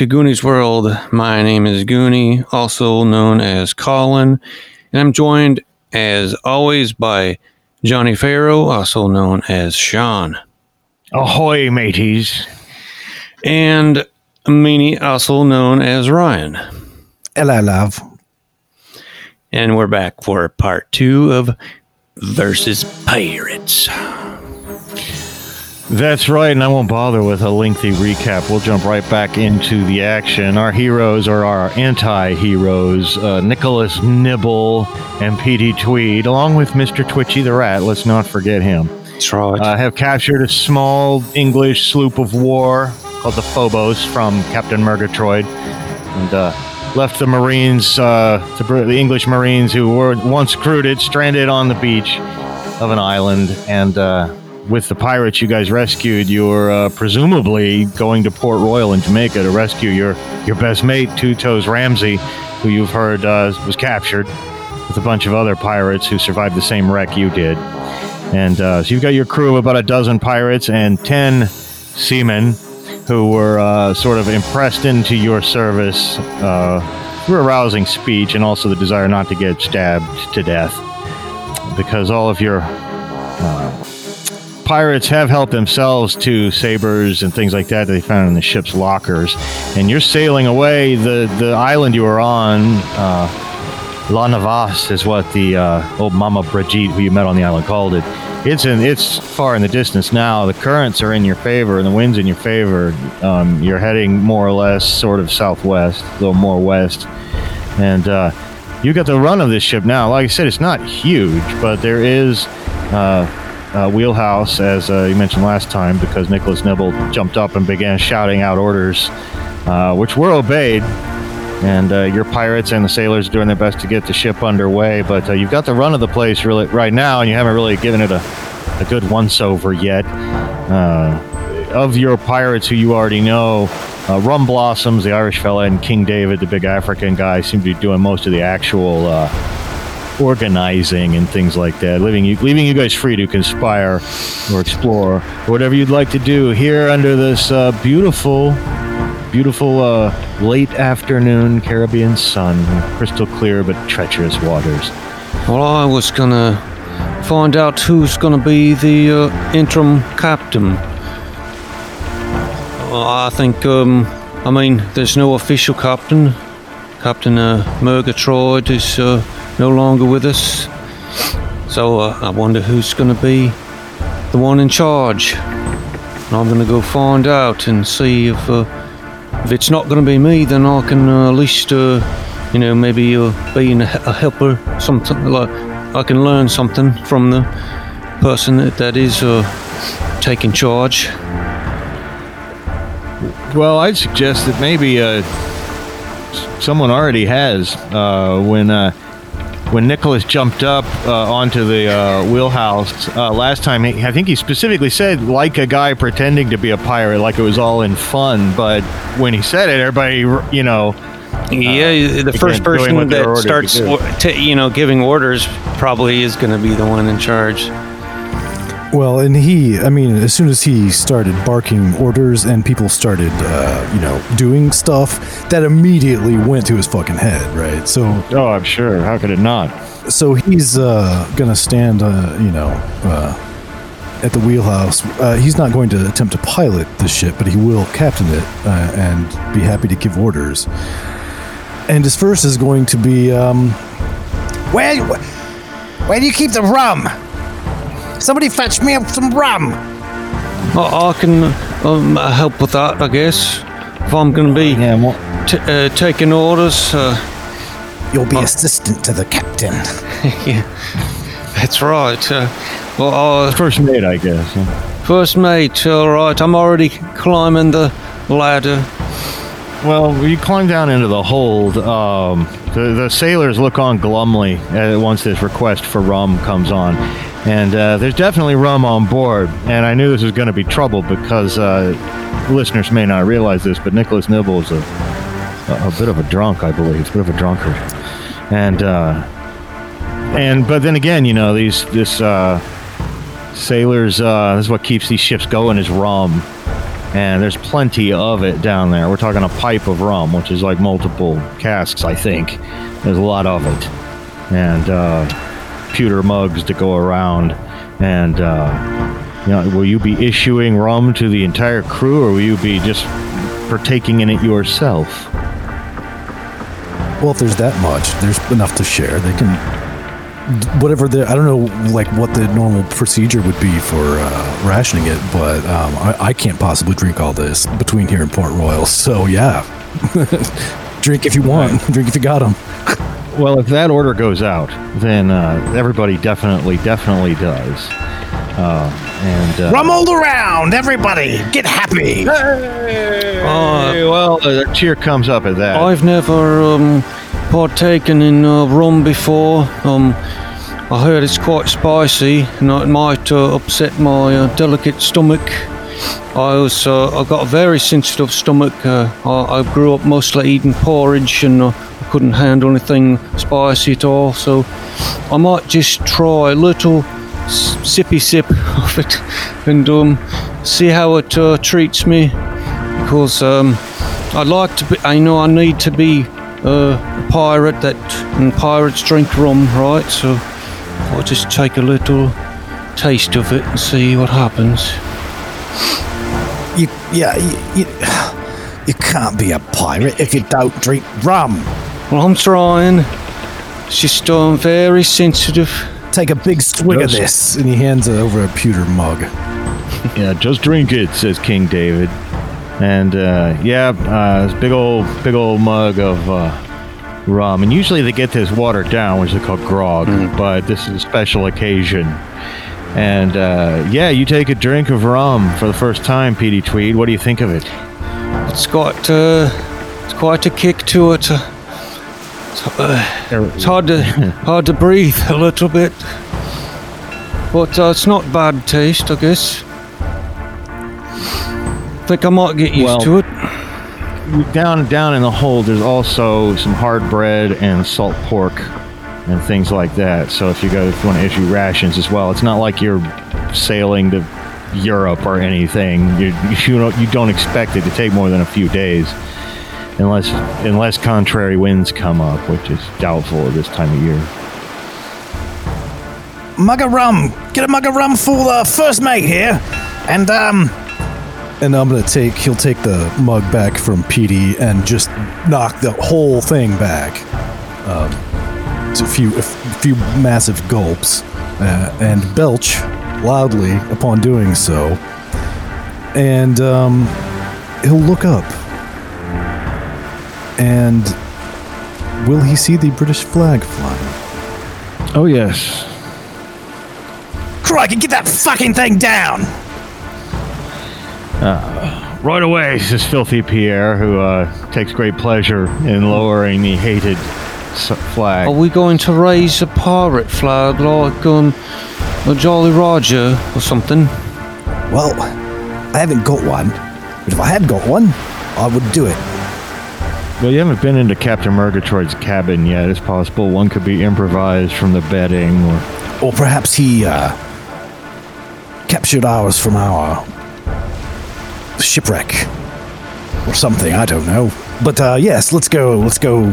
right, welcome back to Goonies World. My name is Goonie, also known as Colin, and I'm joined, as always, by Johnny Farrow, also known as Sean, Ahoy, mateys. and Meanie, also known as Ryan. Hello, love. And we're back for part two of Versus Pirates. That's right, and I won't bother with a lengthy recap. We'll jump right back into the action. Our heroes are our anti heroes uh, Nicholas Nibble and Petey Tweed, along with Mr. Twitchy the Rat. Let's not forget him. That's right. Uh, have captured a small English sloop of war called the Phobos from Captain Murgatroyd and uh, left the Marines, uh, the English Marines who were once crewed it, stranded on the beach of an island. And uh, with the pirates you guys rescued, you're uh, presumably going to Port Royal in Jamaica to rescue your, your best mate, Two Toes Ramsey, who you've heard uh, was captured with a bunch of other pirates who survived the same wreck you did. And uh, so you've got your crew of about a dozen pirates and 10 seamen who were uh, sort of impressed into your service uh, through a rousing speech and also the desire not to get stabbed to death. Because all of your uh, pirates have helped themselves to sabers and things like that that they found in the ship's lockers. And you're sailing away. The, the island you were on, uh, La Navas is what the uh, old Mama Brigitte, who you met on the island, called it. It's in it's far in the distance now. The currents are in your favor and the winds in your favor. Um, you're heading more or less sort of southwest, a little more west, and uh, you got the run of this ship now. Like I said, it's not huge, but there is uh, a wheelhouse, as uh, you mentioned last time, because Nicholas Nibble jumped up and began shouting out orders, uh, which were obeyed and uh, your pirates and the sailors are doing their best to get the ship underway. But uh, you've got the run of the place really right now, and you haven't really given it a, a good once over yet. Uh, of your pirates who you already know, uh, Rum Blossoms, the Irish fella, and King David, the big African guy, seem to be doing most of the actual uh, organizing and things like that, leaving you leaving you guys free to conspire or explore or whatever you'd like to do here under this uh, beautiful beautiful uh, late afternoon Caribbean sun, crystal clear but treacherous waters. Well, I was gonna find out who's gonna be the uh, interim captain. I think, um, I mean, there's no official captain. Captain uh, Murgatroyd is uh, no longer with us. So uh, I wonder who's gonna be the one in charge. And I'm gonna go find out and see if, uh, if it's not gonna be me, then I can uh, at least, uh, you know, maybe uh, being a, helper, something like I can learn something from the person that, that is uh, taking charge. Well, I'd suggest that maybe someone already has. When when Nicholas jumped up uh, onto the uh, wheelhouse uh, last time, he, I think he specifically said like a guy pretending to be a pirate, like it was all in fun. But when he said it, everybody, you know, yeah, the first person that to starts, do. or- t- you know, giving orders probably is going to be the one in charge. Well, and he, I mean, as soon as he started barking orders and people started, uh, you know, doing stuff, that immediately went to his fucking head, right? So, oh, I'm sure. How could it not? so he's uh, gonna stand, uh, you know, uh, at the wheelhouse. Uh, he's not going to attempt to pilot the ship, but he will captain it uh, and be happy to give orders. And his first is going to be, um, Where, where do you keep the rum? Somebody fetch me up some rum. I, I can um, help with that, I guess. If I'm going to be Yeah, well, t- uh, taking orders, uh, You'll be assistant to the captain. yeah, that's right. Uh, well, uh, first mate, I guess. yeah. first mate, all right. I'm already climbing the ladder. Well, you climb down into the hold. Um, the, the sailors look on glumly uh, once this request for rum comes on. And uh, there's definitely rum on board. And I knew this was going to be trouble because uh, listeners may not realize this, but Nicholas Nibble is a, a, bit of a drunk, I believe, a bit of a drunkard. And uh, and but then again, you know, these this uh, sailors. Uh, this is what keeps these ships going is rum and there's plenty of it down there. We're talking a pipe of rum, which is like multiple casks, I think. There's a lot of it, and uh, pewter mugs to go around. And uh, you know, will you be issuing rum to the entire crew, or will you be just partaking in it yourself? Well, if there's that much, there's enough to share. They can, whatever the, I don't know, like what the normal procedure would be for uh, rationing it, but um, I, I can't possibly drink all this between here and Port Royal. So yeah, drink if you want, drink if you got them. Well, if that order goes out, then uh, everybody definitely, definitely does. Uh, and uh, Rum around, everybody. Get happy. Hey, well, a cheer comes up at that. I've never um, partaken in uh, rum before. Um, I heard it's quite spicy, and it might uh, upset my uh, delicate stomach. I also uh, I got a very sensitive stomach. Uh, I, I grew up mostly eating porridge, and uh, I couldn't handle anything spicy at all. So I might just try a little sippy sip of it, and um, see how it uh, treats me because um, I like to be. I know I need to be uh, a pirate. That and pirates drink rum, right? So I'll just take a little taste of it and see what happens. You, yeah, you, you, you can't be a pirate if you don't drink rum. Well, I'm trying. It's just um, very sensitive. Take a big swig of this, and he hands it over a pewter mug. Yeah, just drink it, says King David. And uh, yeah, uh, this big old, big old mug of uh, rum. And usually they get this watered down, which they call grog, but this is a special occasion. And uh, yeah, you take a drink of rum for the first time, Petey Tweed. What do you think of it? It's got uh, it's quite a kick to it. It's, uh, it's hard to hard to breathe a little bit, but uh, it's not bad taste, I guess. Think I might get used Well- to it. down down in the hold there's also some hard bread and salt pork and things like that so if you go if you want to issue rations as well it's not like you're sailing to europe or anything you, you don't you don't expect it to take more than a few days unless unless contrary winds come up which is doubtful at this time of year Mug of rum. Get a mug of rum for the first mate here. And, um, And I'm gonna take. He'll take the mug back from Petey and just knock the whole thing back. Um, a few, a few massive gulps, uh, and belch loudly upon doing so. And um, he'll look up. And will he see the British flag flying? oh yes crikey, get that fucking thing down. right away says filthy pierre who uh, takes great pleasure in lowering the hated flag Are we going to raise a pirate flag like um a Jolly Roger or something? Well, I haven't got one, but if I had got one, I would do it. Well, you haven't been into Captain Murgatroyd's cabin yet. It's possible one could be improvised from the bedding, or Or perhaps he, uh, captured ours from our shipwreck. Or something, I don't know. But, uh, yes, let's go, let's go,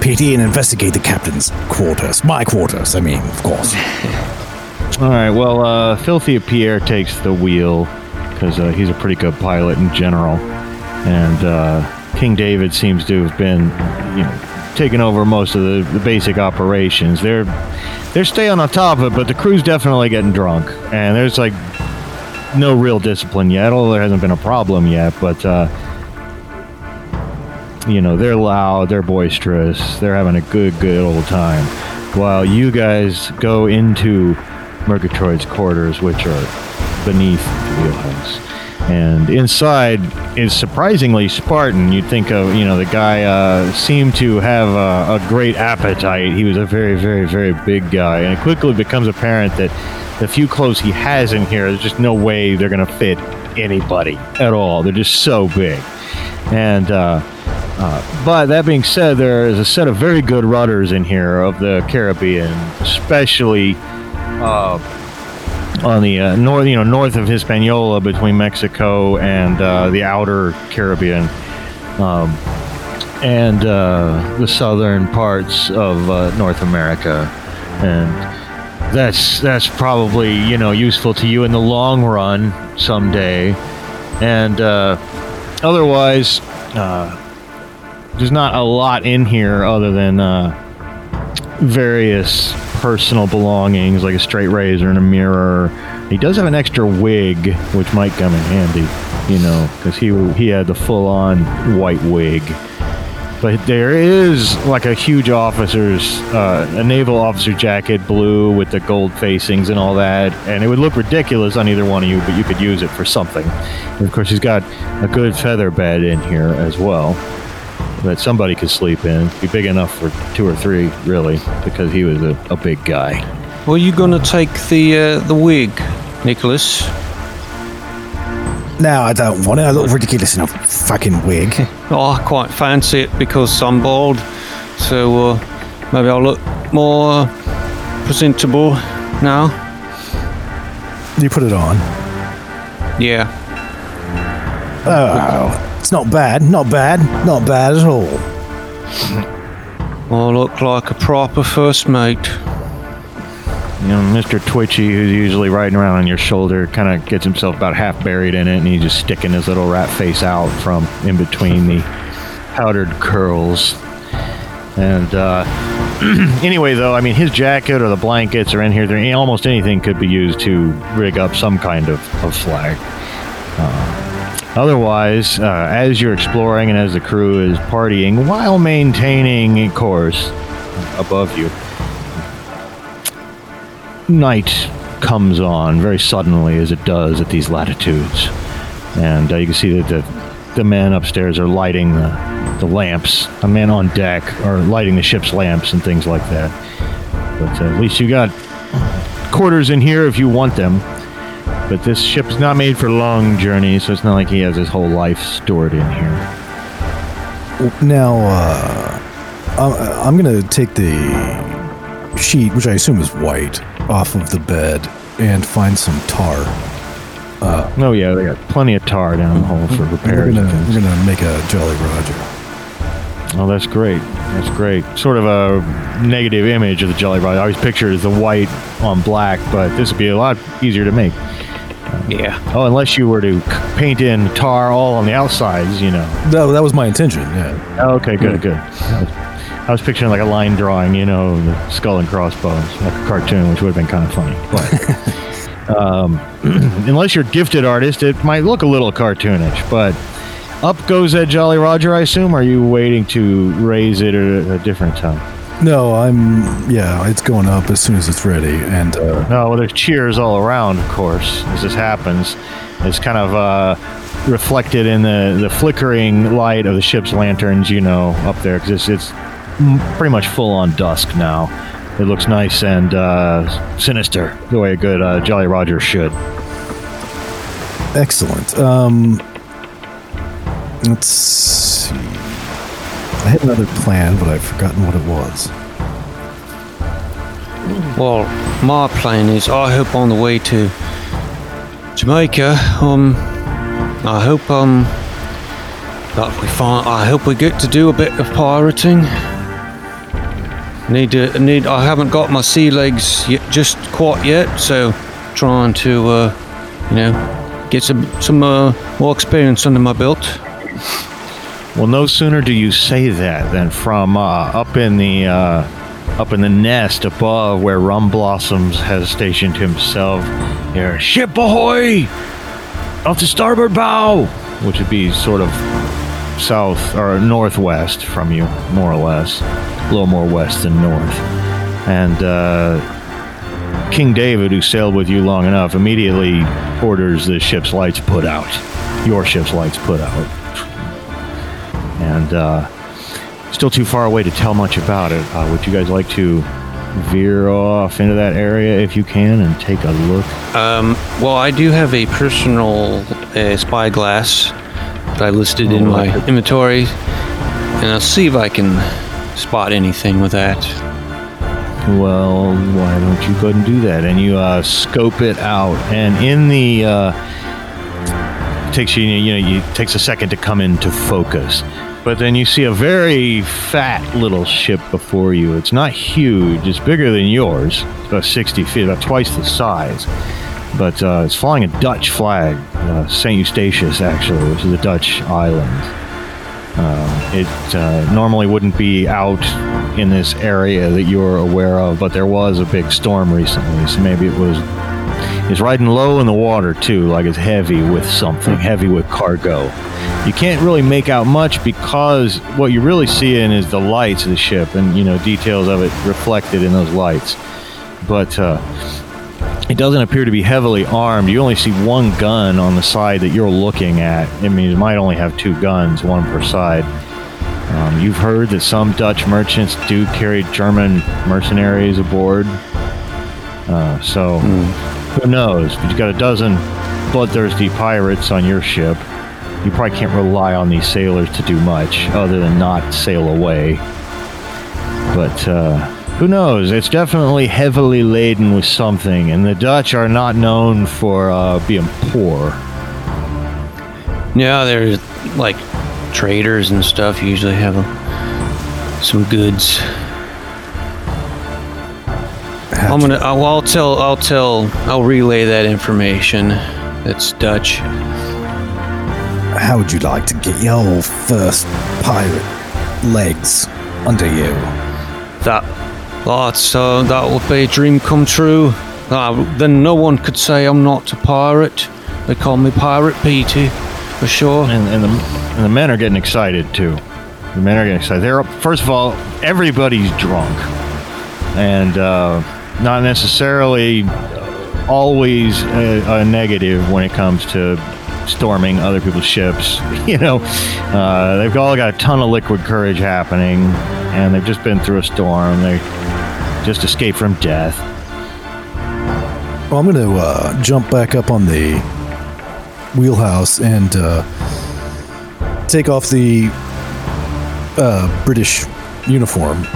Petey, and investigate the captain's quarters. My quarters, I mean, of course. all right. Well, uh, Filthy Pierre takes the wheel because uh, he's a pretty good pilot in general, and uh, King David seems to have been, you know, taking over most of the, the basic operations. They're they're staying on top of it, but the crew's definitely getting drunk, and there's like no real discipline yet. Although there hasn't been a problem yet, but. Uh, you know, they're loud, they're boisterous, they're having a good, good old time. While you guys go into Murgatroyd's quarters, which are beneath the wheelhouse. And inside is surprisingly Spartan. You'd think of, you know, the guy uh, seemed to have a, a great appetite. He was a very, very, very big guy. And it quickly becomes apparent that the few clothes he has in here, there's just no way they're going to fit anybody at all. They're just so big. And, uh, uh, but that being said, there is a set of very good rutters in here of the Caribbean, especially uh, on the uh, north, you know, north of Hispaniola, between Mexico and uh, the outer Caribbean, um, and uh, the southern parts of uh, North America, and that's that's probably you know useful to you in the long run someday, and uh, otherwise, uh, there's not a lot in here other than various personal belongings like a straight razor and a mirror. He does have an extra wig, which might come in handy, you know, because he he had the full-on white wig. But there is like a huge officer's, uh, a naval officer jacket, blue with the gold facings and all that, and it would look ridiculous on either one of you, but you could use it for something. And of course, he's got a good feather bed in here as well that somebody could sleep in. Be big enough for two or three, really, because he was a, a big guy. Were you gonna take the uh, the wig, Nicholas? No, I don't want it. I look ridiculous in a fucking wig. Oh, I quite fancy it because I'm bald, so uh, maybe I'll look more presentable now. You put it on. Yeah. Oh, it's not bad. Not bad. Not bad at all. I look like a proper first mate. You know, Mr. Twitchy, who's usually riding around on your shoulder, kind of gets himself about half buried in it, and he's just sticking his little rat face out from in between the powdered curls. And uh, anyway, though, I mean, his jacket or the blankets are in here. There, almost anything could be used to rig up some kind of, of flag. Uh, Otherwise, uh, as you're exploring and as the crew is partying, while maintaining a course above you, night comes on very suddenly, as it does at these latitudes, and uh, you can see that the the men upstairs are lighting the, the lamps. The men on deck are lighting the ship's lamps and things like that. But uh, at least you got quarters in here if you want them. But this ship's not made for long journeys, so it's not like he has his whole life stored in here. Now, uh, I'm, I'm going to take the sheet, which I assume is white, off of the bed and find some tar. Oh yeah, they got plenty of tar down the hole for repairs. gonna, and things. we're gonna make a Jolly Roger. Oh, that's great. That's great. Sort of a negative image of the Jolly Roger. I always picture it as the white on black, but this would be a lot easier to make. Yeah. Oh, unless you were to paint in tar all on the outsides, you know. That, that was my intention. Yeah. Oh, okay, good, good. I was, I was picturing like a line drawing, you know, the skull and crossbones, like a cartoon, which would have been kind of funny. But um, unless you're a gifted artist, it might look a little cartoonish. But up goes that Jolly Roger, I assume. Are you waiting to raise it at a, a different time? No, I'm. Yeah, it's going up as soon as it's ready. And uh, No, well, there's cheers all around, of course, as this happens. It's kind of uh, reflected in the, the flickering light of the ship's lanterns, you know, up there, because it's, it's pretty much full on dusk now. It looks nice and uh, sinister, the way a good uh, Jolly Roger should. excellent. Um, let's see. I had another plan, but I've forgotten what it was. Well, my plan is I hope on the way to Jamaica, um, I hope um that we find. I hope we get to do a bit of pirating. Need to need. I haven't got my sea legs yet, just quite yet, so trying to, uh, you know, get some some uh, more experience under my belt. Well, no sooner do you say that than from uh, up in the uh, up in the nest above where Rum Blossoms has stationed himself, here, ship ahoy! Off the starboard bow, which would be sort of south or northwest from you, more or less, a little more west than north, and. Uh, King David, who sailed with you long enough, immediately orders the ship's lights put out. Your ship's lights put out and uh, still too far away to tell much about it. Uh, would you guys like to veer off into that area if you can and take a look? Um, well, I do have a personal uh, spyglass that I listed in Oh, my okay. inventory, and I'll see if I can spot anything with that. Well, why don't you go ahead and do that? And you uh, scope it out, and in the uh, takes you you know you takes a second to come into focus, but then you see a very fat little ship before you. It's not huge; it's bigger than yours. It's about sixty feet, about twice the size. But uh, it's flying a Dutch flag, uh, Saint Eustatius, actually, which is a Dutch island. Uh, it uh, normally wouldn't be out in this area that you're aware of, but there was a big storm recently, so maybe it was. It's riding low in the water too, like it's heavy with something, heavy with cargo. You can't really make out much because what you're really seeing is the lights of the ship and you know details of it reflected in those lights. But uh, it doesn't appear to be heavily armed. You only see one gun on the side that you're looking at. I mean, it might only have two guns, one per side. Um, you've heard that some Dutch merchants do carry German mercenaries aboard. Uh, so, who knows? But you've got a dozen bloodthirsty pirates on your ship. You probably can't rely on these sailors to do much other than not sail away. But, uh, who knows? It's definitely heavily laden with something, and the Dutch are not known for uh, being poor. Yeah, there's like traders and stuff usually have some goods. I'm gonna. I'll, I'll tell. I'll tell. I'll relay that information. That's Dutch. How would you like to get your first pirate legs under you? That. That's. Uh, that would be a dream come true. Uh, then no one could say I'm not a pirate. They call me Pirate Petey, for sure. And, and, the, and the men are getting excited too. The men are getting excited. They're first of all, everybody's drunk, and uh, not necessarily always a, a negative when it comes to storming other people's ships. You know, uh, they've all got a ton of liquid courage happening, and they've just been through a storm. They just escaped from death. Well, I'm going to uh, jump back up on the wheelhouse and uh, take off the uh, British uniform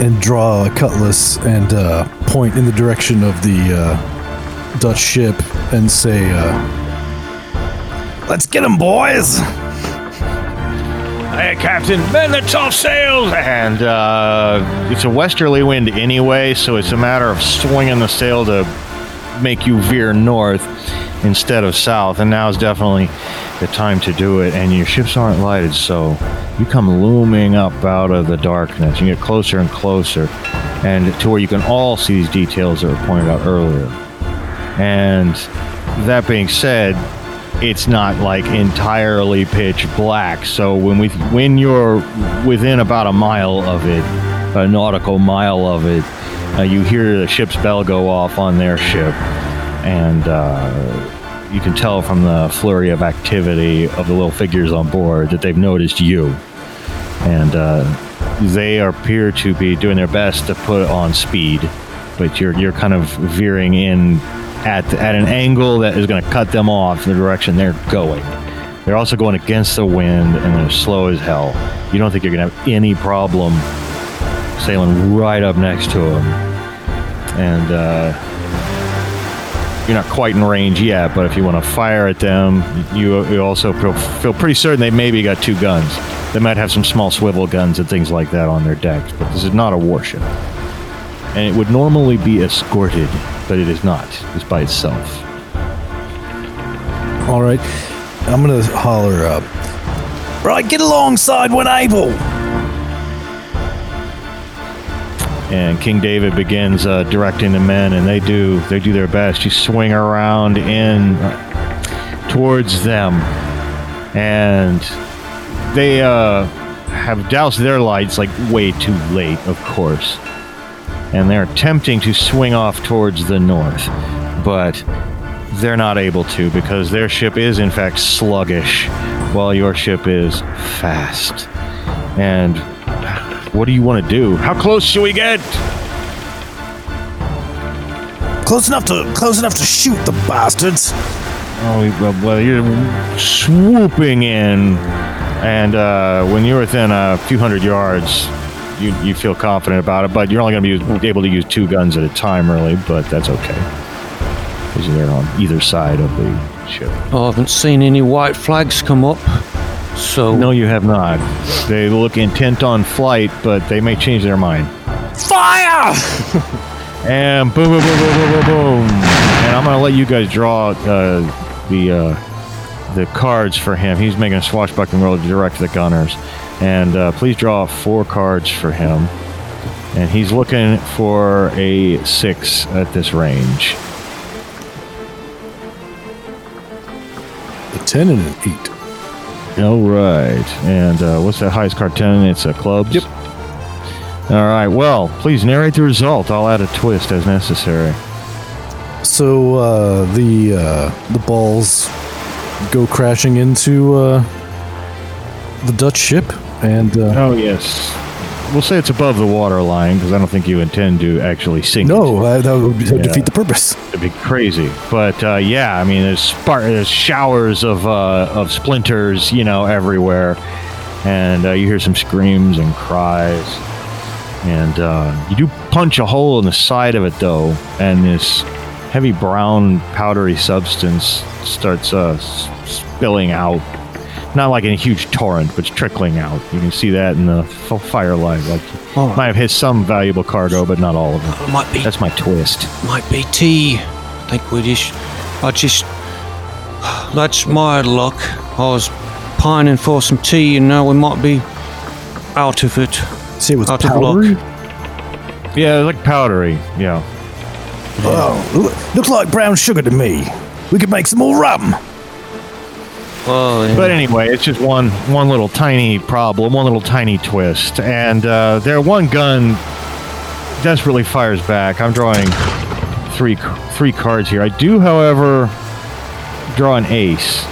and draw a cutlass and uh, point in the direction of the uh, Dutch ship and say, uh, Let's get get 'em, boys! Hey, Captain, bend the top sails! And uh, it's a westerly wind anyway, so it's a matter of swinging the sail to make you veer north instead of south. And now is definitely the time to do it. And your ships aren't lighted, so you come looming up out of the darkness. You get closer and closer, and to where you can all see these details that were pointed out earlier. And that being said, it's not like entirely pitch black. So when we when you're within about a mile of it, a nautical mile of it, uh, you hear the ship's bell go off on their ship, and uh, you can tell from the flurry of activity of the little figures on board that they've noticed you, and uh, they appear to be doing their best to put on speed, but you're you're kind of veering in at at an angle that is going to cut them off in the direction they're going. They're also going against the wind and they're slow as hell. You don't think you're going to have any problem sailing right up next to them, and uh, you're not quite in range yet. But if you want to fire at them, you you also feel, feel pretty certain they maybe got two guns. They might have some small swivel guns and things like that on their decks, but this is not a warship and it would normally be escorted, but it is not. It's by itself. All right, I'm going to holler up. Right, get alongside when able! And King David begins uh, directing the men, and they do they do their best. You swing around in towards them, and they uh, have doused their lights like way too late, of course and they're attempting to swing off towards the north, but they're not able to because their ship is, in fact, sluggish, while your ship is fast. And what do you want to do? How close should we get? Close enough to close enough to shoot the bastards. Oh, well, well, you're swooping in, and uh, when you're within a few hundred yards, you, you feel confident about it, but you're only going to be able to use two guns at a time, really. But that's okay because they're on either side of the ship. I haven't seen any white flags come up, so No, you have not. They look intent on flight, but they may change their mind. Fire! And boom, boom, boom, boom, boom, boom, boom. And I'm gonna let you guys draw uh, the uh, the cards for him. He's making a swashbuckling roll to direct the gunners. And uh, please draw four cards for him. And he's looking for a six at this range. A 10 and an 8. All right. And uh, what's that highest card? 10? It's a clubs? Yep. All right. Well, please narrate the result. I'll add a twist as necessary. So uh, the uh, the balls go crashing into uh, the Dutch ship, and uh, Oh, yes. We'll say it's above the water line because I don't think you intend to actually sink it. no, uh, that would Yeah. defeat the purpose. It'd be crazy. But uh, yeah, I mean, there's, spar- there's showers of, uh, of splinters, you know, everywhere. And uh, you hear some screams and cries. And uh, you do punch a hole in the side of it, though, and this heavy brown, powdery substance starts uh, spilling out. Not like in a huge torrent, but it's trickling out. You can see that in the f- firelight. Like, All right. might have hit some valuable cargo, but not all of it. it might be That's my twist. might be tea. I think we just I just that's my luck. I was pining for some tea and now we might be out of it. See, it was Out of powdery. Yeah, like powdery. Yeah. Oh, looks like brown sugar to me. We could make some more rum. Well, yeah. But anyway, it's just one one little tiny problem, one little tiny twist, and uh, their one gun desperately fires back. I'm drawing three three cards here. I do, however, draw an ace,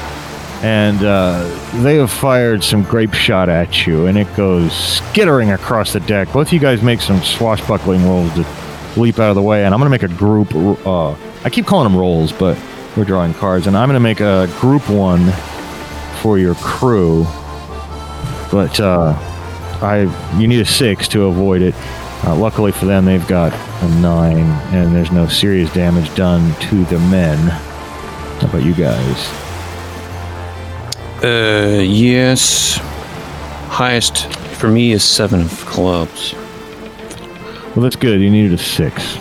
and uh, they have fired some grape shot at you, and it goes skittering across the deck. Both of you guys make some swashbuckling rolls to leap out of the way, and I'm going to make a group. Uh, I keep calling them rolls, but we're drawing cards, and I'm going to make a group one for your crew. But uh, I, you need a six to avoid it. Uh, luckily for them, they've got a nine, and there's no serious damage done to the men. How about you guys? uh yes. Highest for me is seven of clubs. Well, that's good. You needed a six.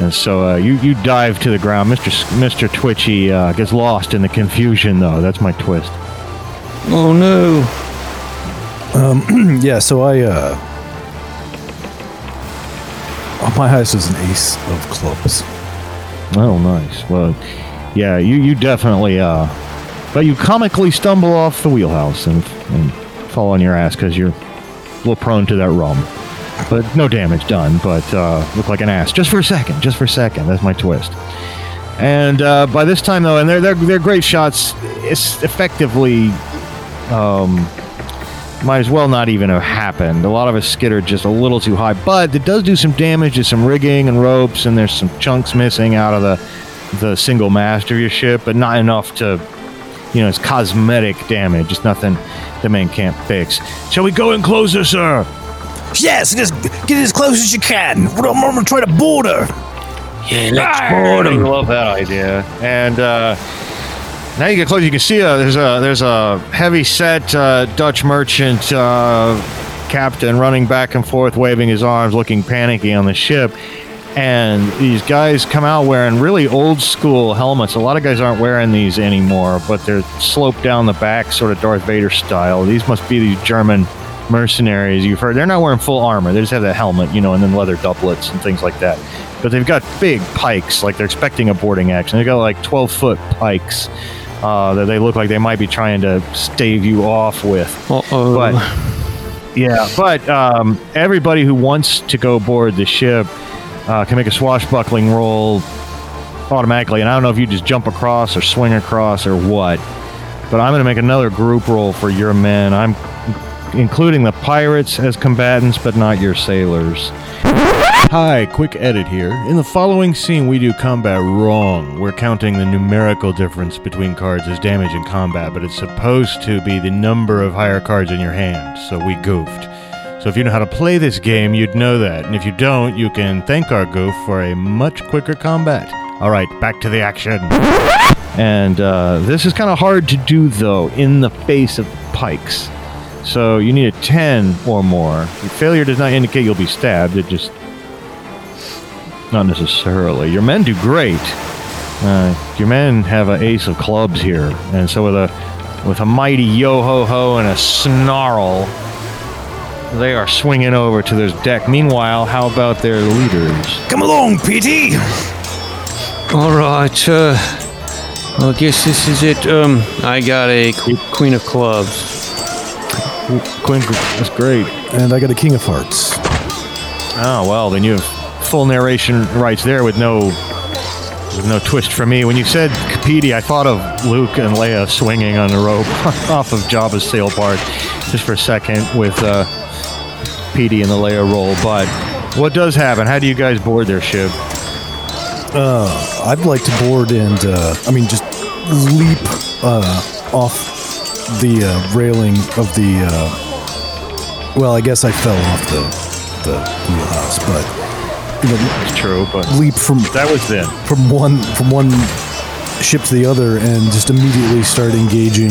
And so uh, you, you dive to the ground. Mr. S- Mr. Twitchy uh, gets lost in the confusion, though. That's my twist. Oh no. Yeah, so I uh oh, my highest is an ace of clubs. Oh, nice. Well, yeah, you, you definitely, uh, but you comically stumble off the wheelhouse and, and fall on your ass because you're a little prone to that rum. But no damage done, but uh, look like an ass. Just for a second, just for a second. That's my twist. And uh, by this time, though, and they're, they're, they're grape shots, it's effectively um, might as well not even have happened. A lot of us skittered just a little too high, but it does do some damage to some rigging and ropes, and there's some chunks missing out of the the single mast of your ship, but not enough to, you know, it's cosmetic damage. It's nothing the man can't fix. Shall we go in closer, sir? Yes, just get as close as you can. I'm gonna try to board her. Yeah, let's board I 'em. love that idea. And uh, now you get close. You can see uh, there's a there's a heavy set uh, Dutch merchant uh, captain running back and forth, waving his arms, looking panicky on the ship. And these guys come out wearing really old school helmets. A lot of guys aren't wearing these anymore, but they're sloped down the back, sort of Darth Vader style. These must be these German mercenaries you've heard. They're not wearing full armor. They just have the helmet, you know, and then leather doublets and things like that. But they've got big pikes, like they're expecting a boarding action. They've got like 12 foot pikes uh, that they look like they might be trying to stave you off with. Uh oh. But yeah, but um, everybody who wants to go board the ship uh, can make a swashbuckling roll automatically. And I don't know if you just jump across or swing across or what. But I'm going to make another group roll for your men. I'm including the pirates as combatants, but not your sailors. Hi, quick edit here. In the following scene, we do combat wrong. We're counting the numerical difference between cards as damage in combat, but it's supposed to be the number of higher cards in your hand, so we goofed. So if you know how to play this game, you'd know that. And if you don't, you can thank our goof for a much quicker combat. All right, back to the action. And uh, this is kind of hard to do, though, in the face of pikes. So you need a 10 or more. Your failure does not indicate you'll be stabbed. It just. Not necessarily. Your men do great. Uh, your men have an ace of clubs here. And so with a, with a mighty yo ho ho and a snarl, they are swinging over to their deck. Meanwhile, how about their leaders? Come along, Petey. All right. Uh, well, I guess this is it. Um, I got a qu- queen of clubs. Quinn, that's great. And I got a King of Hearts. Oh well, then you have full narration rights there with no with no twist for me. When you said Capedi, I thought of Luke and Leia swinging on the rope off of Jabba's sail barge just for a second with uh, Petey and the Leia roll. But what does happen? How do you guys board their ship? Uh, I'd like to board and, uh, I mean, just leap uh, off the uh, railing of the. Uh, well, I guess I fell off the the wheelhouse, but you know, It's true, but leap from that was then. from one from one ship to the other and just immediately start engaging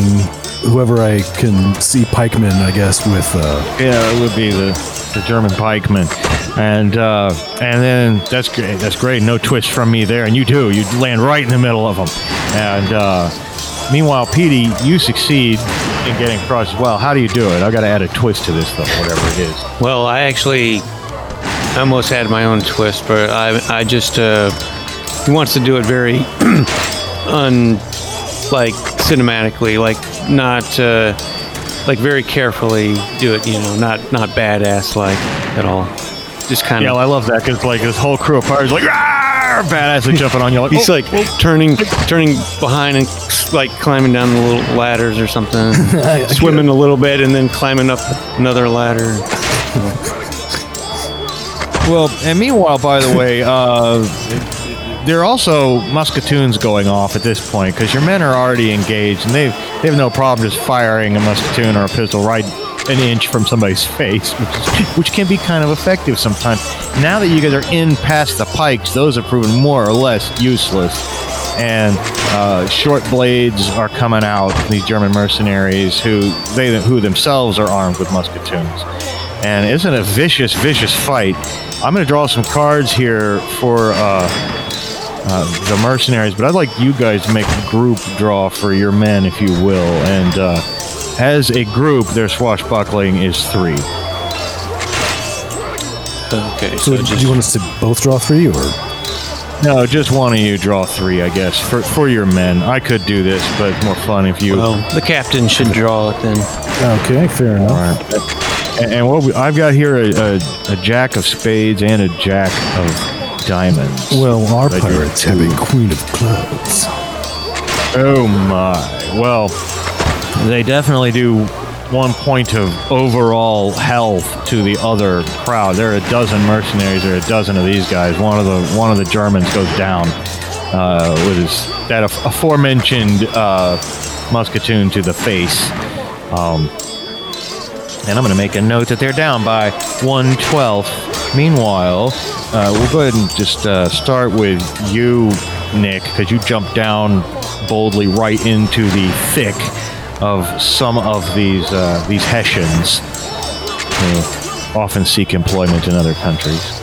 whoever I can see pikemen, I guess, with uh, Yeah, it would be the, the German pikemen, and uh, and then that's great. That's great. No twist from me there, and you do. You land right in the middle of them. And uh, meanwhile, Petey, you succeed in getting across as well. How do you do it? I got to add a twist to this, though, whatever it is. Well, I actually almost had my own twist, but I I just uh, he wants to do it very un like cinematically, like not uh, like very carefully do it. You know, not not badass like at all. Just kind of. Yeah, of. I love that because like this whole crew of pirates like "Rawr!" Badass and jumping on you like He's "Oh, like turning, turning behind and like climbing down the little ladders or something, swimming a little bit and then climbing up another ladder. Well, and meanwhile, by the way, uh, there are also musketoons going off at this point because your men are already engaged and they they have no problem just firing a musketoon or a pistol right an inch from somebody's face, which, is, which can be kind of effective sometimes. Now that you guys are in past the pikes, those have proven more or less useless. And uh, short blades are coming out. These German mercenaries, who they who themselves are armed with musketoons, and it's a vicious, vicious fight. I'm going to draw some cards here for uh, uh, the mercenaries, but I'd like you guys to make a group draw for your men, if you will. And uh, as a group, their swashbuckling is three. Okay, So, so, do just you want us to both draw three, or No, just one of you draw three, I guess, for for your men. I could do this, but it's more fun if you. well, the captain should draw it then. okay, fair enough. All right. And, and what we, I've got here a, a, a jack of spades and a jack of diamonds. Well, our pirates have a queen of clubs. Oh my. Well, they definitely do one point of overall health to the other crowd. There are a dozen mercenaries, there are a dozen of these guys. One of the one of the Germans goes down uh, with his that af- aforementioned uh, musketoon to the face. Um, and I'm going to make a note that they're down by one twelfth. Meanwhile, uh, we'll go ahead and just uh, start with you, Nick, because you jumped down boldly right into the thick of some of these uh, these Hessians who often seek employment in other countries.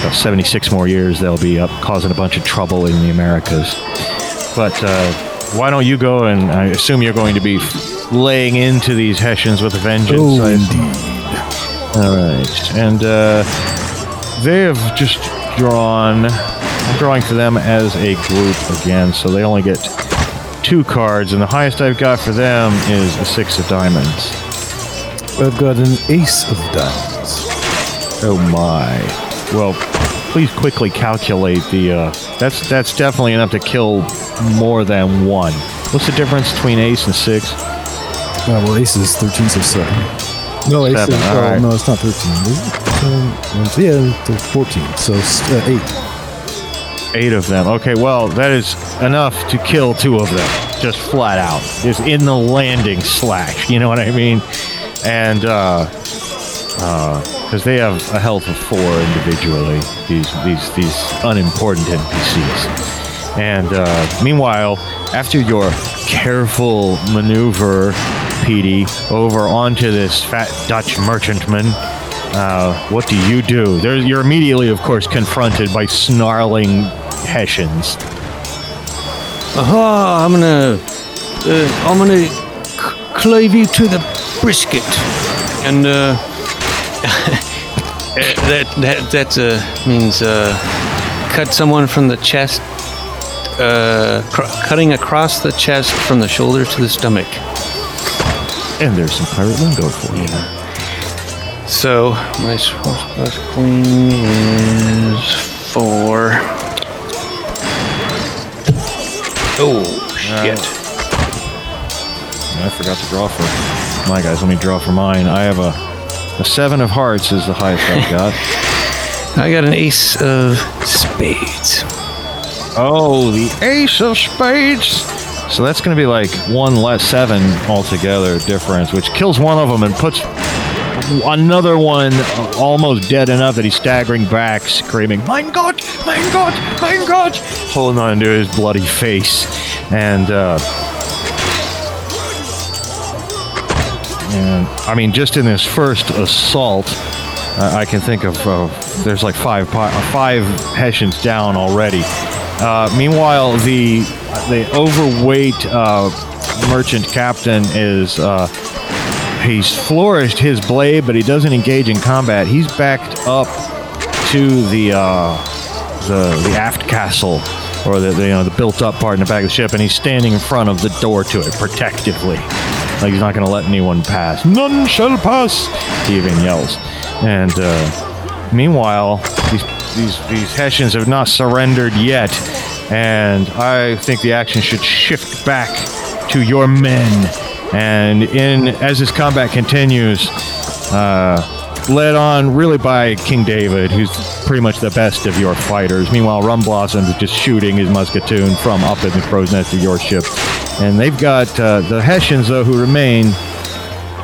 About 76 more years, they'll be up causing a bunch of trouble in the Americas. But uh, why don't you go and I assume you're going to be laying into these Hessians with a vengeance? Oh, indeed. all right, and uh, they have just drawn. I'm drawing for them as a group again, so they only get two cards, and the highest I've got for them is a six of diamonds. I've got an ace of diamonds. Oh my! Well, please quickly calculate the. Uh, that's that's definitely enough to kill more than one. What's the difference between ace and six? Uh, well, ace is 13, so 7. No, ace Seven, is, oh, right. no, it's not 13. It? Um, yeah, it's 14, so uh, 8. Eight of them. Okay, well, that is enough to kill two of them, just flat out, just in the landing slash. You know what I mean? And uh, because they have a health of four individually. These these these unimportant NPCs. And uh, meanwhile, after your careful maneuver, Petey, over onto this fat Dutch merchantman, uh, what do you do? There, you're immediately, of course, confronted by snarling Hessians. Aha! I'm gonna, uh, I'm gonna c- cleave you to the brisket, and uh, that that that uh, means uh, cut someone from the chest, uh, cr- cutting across the chest from the shoulder to the stomach. And there's some pirate lingo for you. So my queen is four. Oh shit! I forgot to draw for my guys. Let me draw for mine. I have a, a seven of hearts is the highest I've got. I got an ace of spades. oh, the ace of spades. So that's going to be like one less seven altogether difference, which kills one of them and puts another one almost dead enough that he's staggering back, screaming, "Mein Gott! Mein Gott! Mein Gott!" holding on to his bloody face, and. uh And I mean, just in this first assault, uh, I can think of uh, there's like five uh, five Hessians down already. Uh, meanwhile, the the overweight uh, merchant captain is uh, he's flourished his blade, but he doesn't engage in combat. He's backed up to the uh, the the aft castle or the, the you know the built up part in the back of the ship, and he's standing in front of the door to it protectively, like he's not going to let anyone pass. None shall pass. He even yells, and uh, meanwhile these these these Hessians have not surrendered yet, and I think the action should shift back to your men. And in as this combat continues, uh, led on really by King David, who's pretty much the best of your fighters. Meanwhile, Rum Blossom is just shooting his musketoon from up in the crow's nest of your ship. And they've got uh, the Hessians, though, who remain.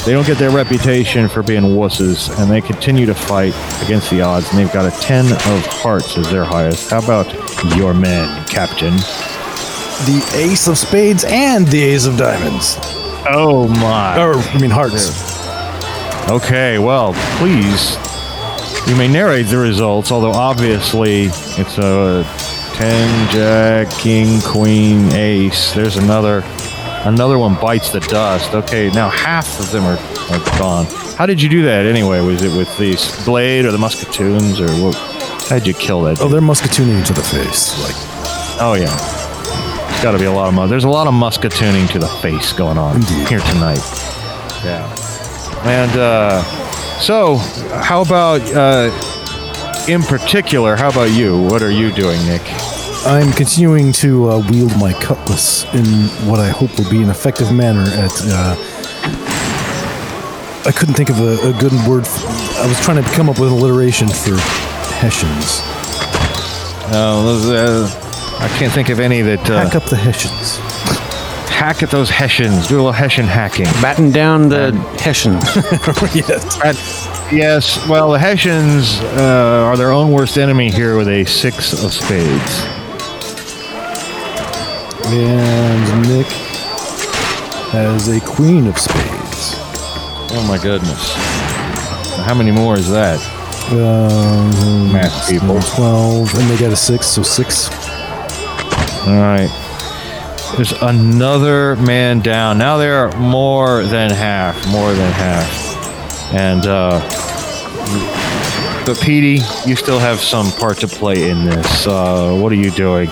They don't get their reputation for being wusses, and they continue to fight against the odds. And they've got a 10 of hearts as their highest. How about your men, Captain? The ace of spades and the ace of diamonds. Oh, my. Or, I mean, hearts. Okay, well, please. You may narrate the results, although obviously it's a 10, Jack, King, Queen, Ace. There's another. Another one bites the dust. Okay, now half of them are, are gone. How did you do that anyway? Was it with the blade or the musketoons or what? How did you kill that? Oh, they're musketooning to the face. Like, Oh yeah, it's got to be a lot of mu- There's a lot of musketooning to the face going on Indeed. here tonight. Yeah, and uh, so how about uh, in particular? How about you? What are you doing, Nick? I'm continuing to uh, wield my cutlass in what I hope will be an effective manner at. Uh, I couldn't think of a, a good word. f- I was trying to come up with an alliteration for Hessians. Oh, those, uh, I can't think of any that uh, Hack up the Hessians. hack at those Hessians. Do a little Hessian hacking. Batten down the Hessians. yes. At- yes, well, the Hessians uh, are their own worst enemy here with a six of spades. And Nick has a queen of spades. Oh my goodness. How many more is that? Um, Math people. 12, and they got a 6, so 6. All right. There's another man down. Now they're more than half. More than half. And, uh, but Petey, you still have some part to play in this. Uh, what are you doing?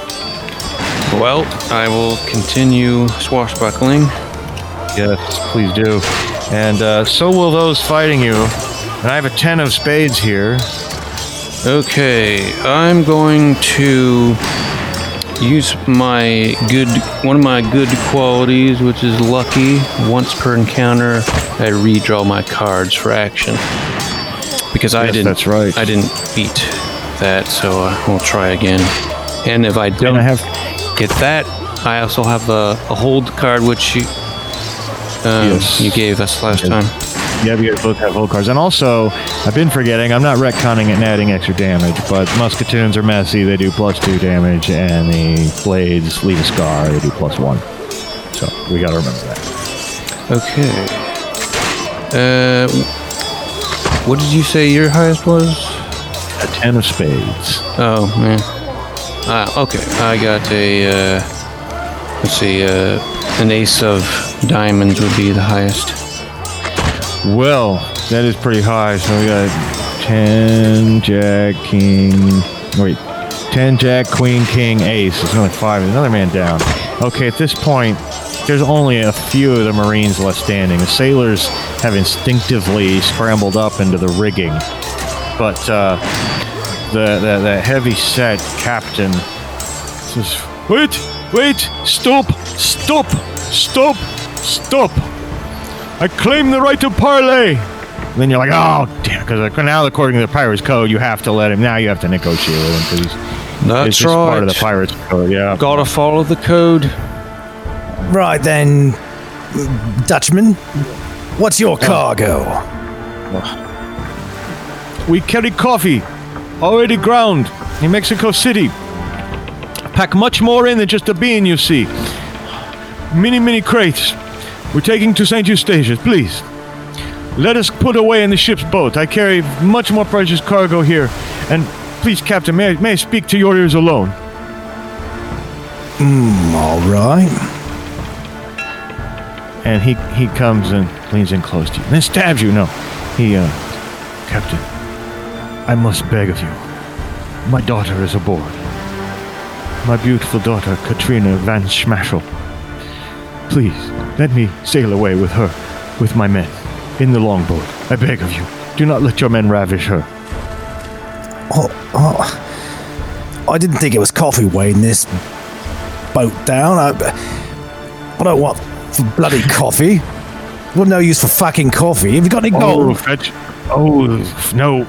well, I will continue swashbuckling. Yes, please do. And uh, so will those fighting you. And I have a 10 of spades here. Okay, I'm going to use my good one of my good qualities, which is lucky. Once per encounter, I redraw my cards for action. Because I Yes, didn't that's right. I didn't beat that, so uh, we'll try again. And if I don't I have get that, I also have a, a hold card which you um, Yes. you gave us last time. Yeah, you guys both have hull cards. And also, I've been forgetting, I'm not retconning it and adding extra damage, but Musketoons are messy. They do plus two damage, and the blades leave a scar. They do plus one. So we got to remember that. Okay. Uh, what did you say your highest was? A ten of spades. Oh man. Ah, okay. I got a. Uh, let's see. Uh, an ace of diamonds would be the highest. Well, that is pretty high. So we got 10, Jack, King. Wait, 10, Jack, Queen, King, Ace. It's only five. Another man down. Okay, at this point, there's only a few of the Marines left standing. The sailors have instinctively scrambled up into the rigging. But uh, the, the, the heavy set captain says, Wait, wait, stop, stop, stop, stop. I claim the right to parley. Then you're like, oh, damn, because uh, now according to the pirates code, you have to let him. Now you have to negotiate with him because it's That's just part of the right. pirates code. Yeah. Gotta follow the code. Right then, Dutchman, what's your oh. cargo? We carry coffee, already ground, in Mexico City. Pack much more in than just a bean, you see. Many, many crates. We're taking to St. Eustatius, please. Let us put away in the ship's boat. I carry much more precious cargo here. And please, Captain, may I, may I speak to your ears alone? All right. And he, he comes and leans in close to you. Then stabs you. No. He, uh, Captain, I must beg of you. My daughter is aboard. My beautiful daughter, Katrina Van Schmashel. Please, let me sail away with her, with my men, in the longboat. I beg of you. Do not let your men ravish her. Oh, oh, I didn't think it was coffee weighing this boat down. I, I don't want bloody coffee. Well, no use for fucking coffee. Have you got any Oh, gold? fetch. Oh, no,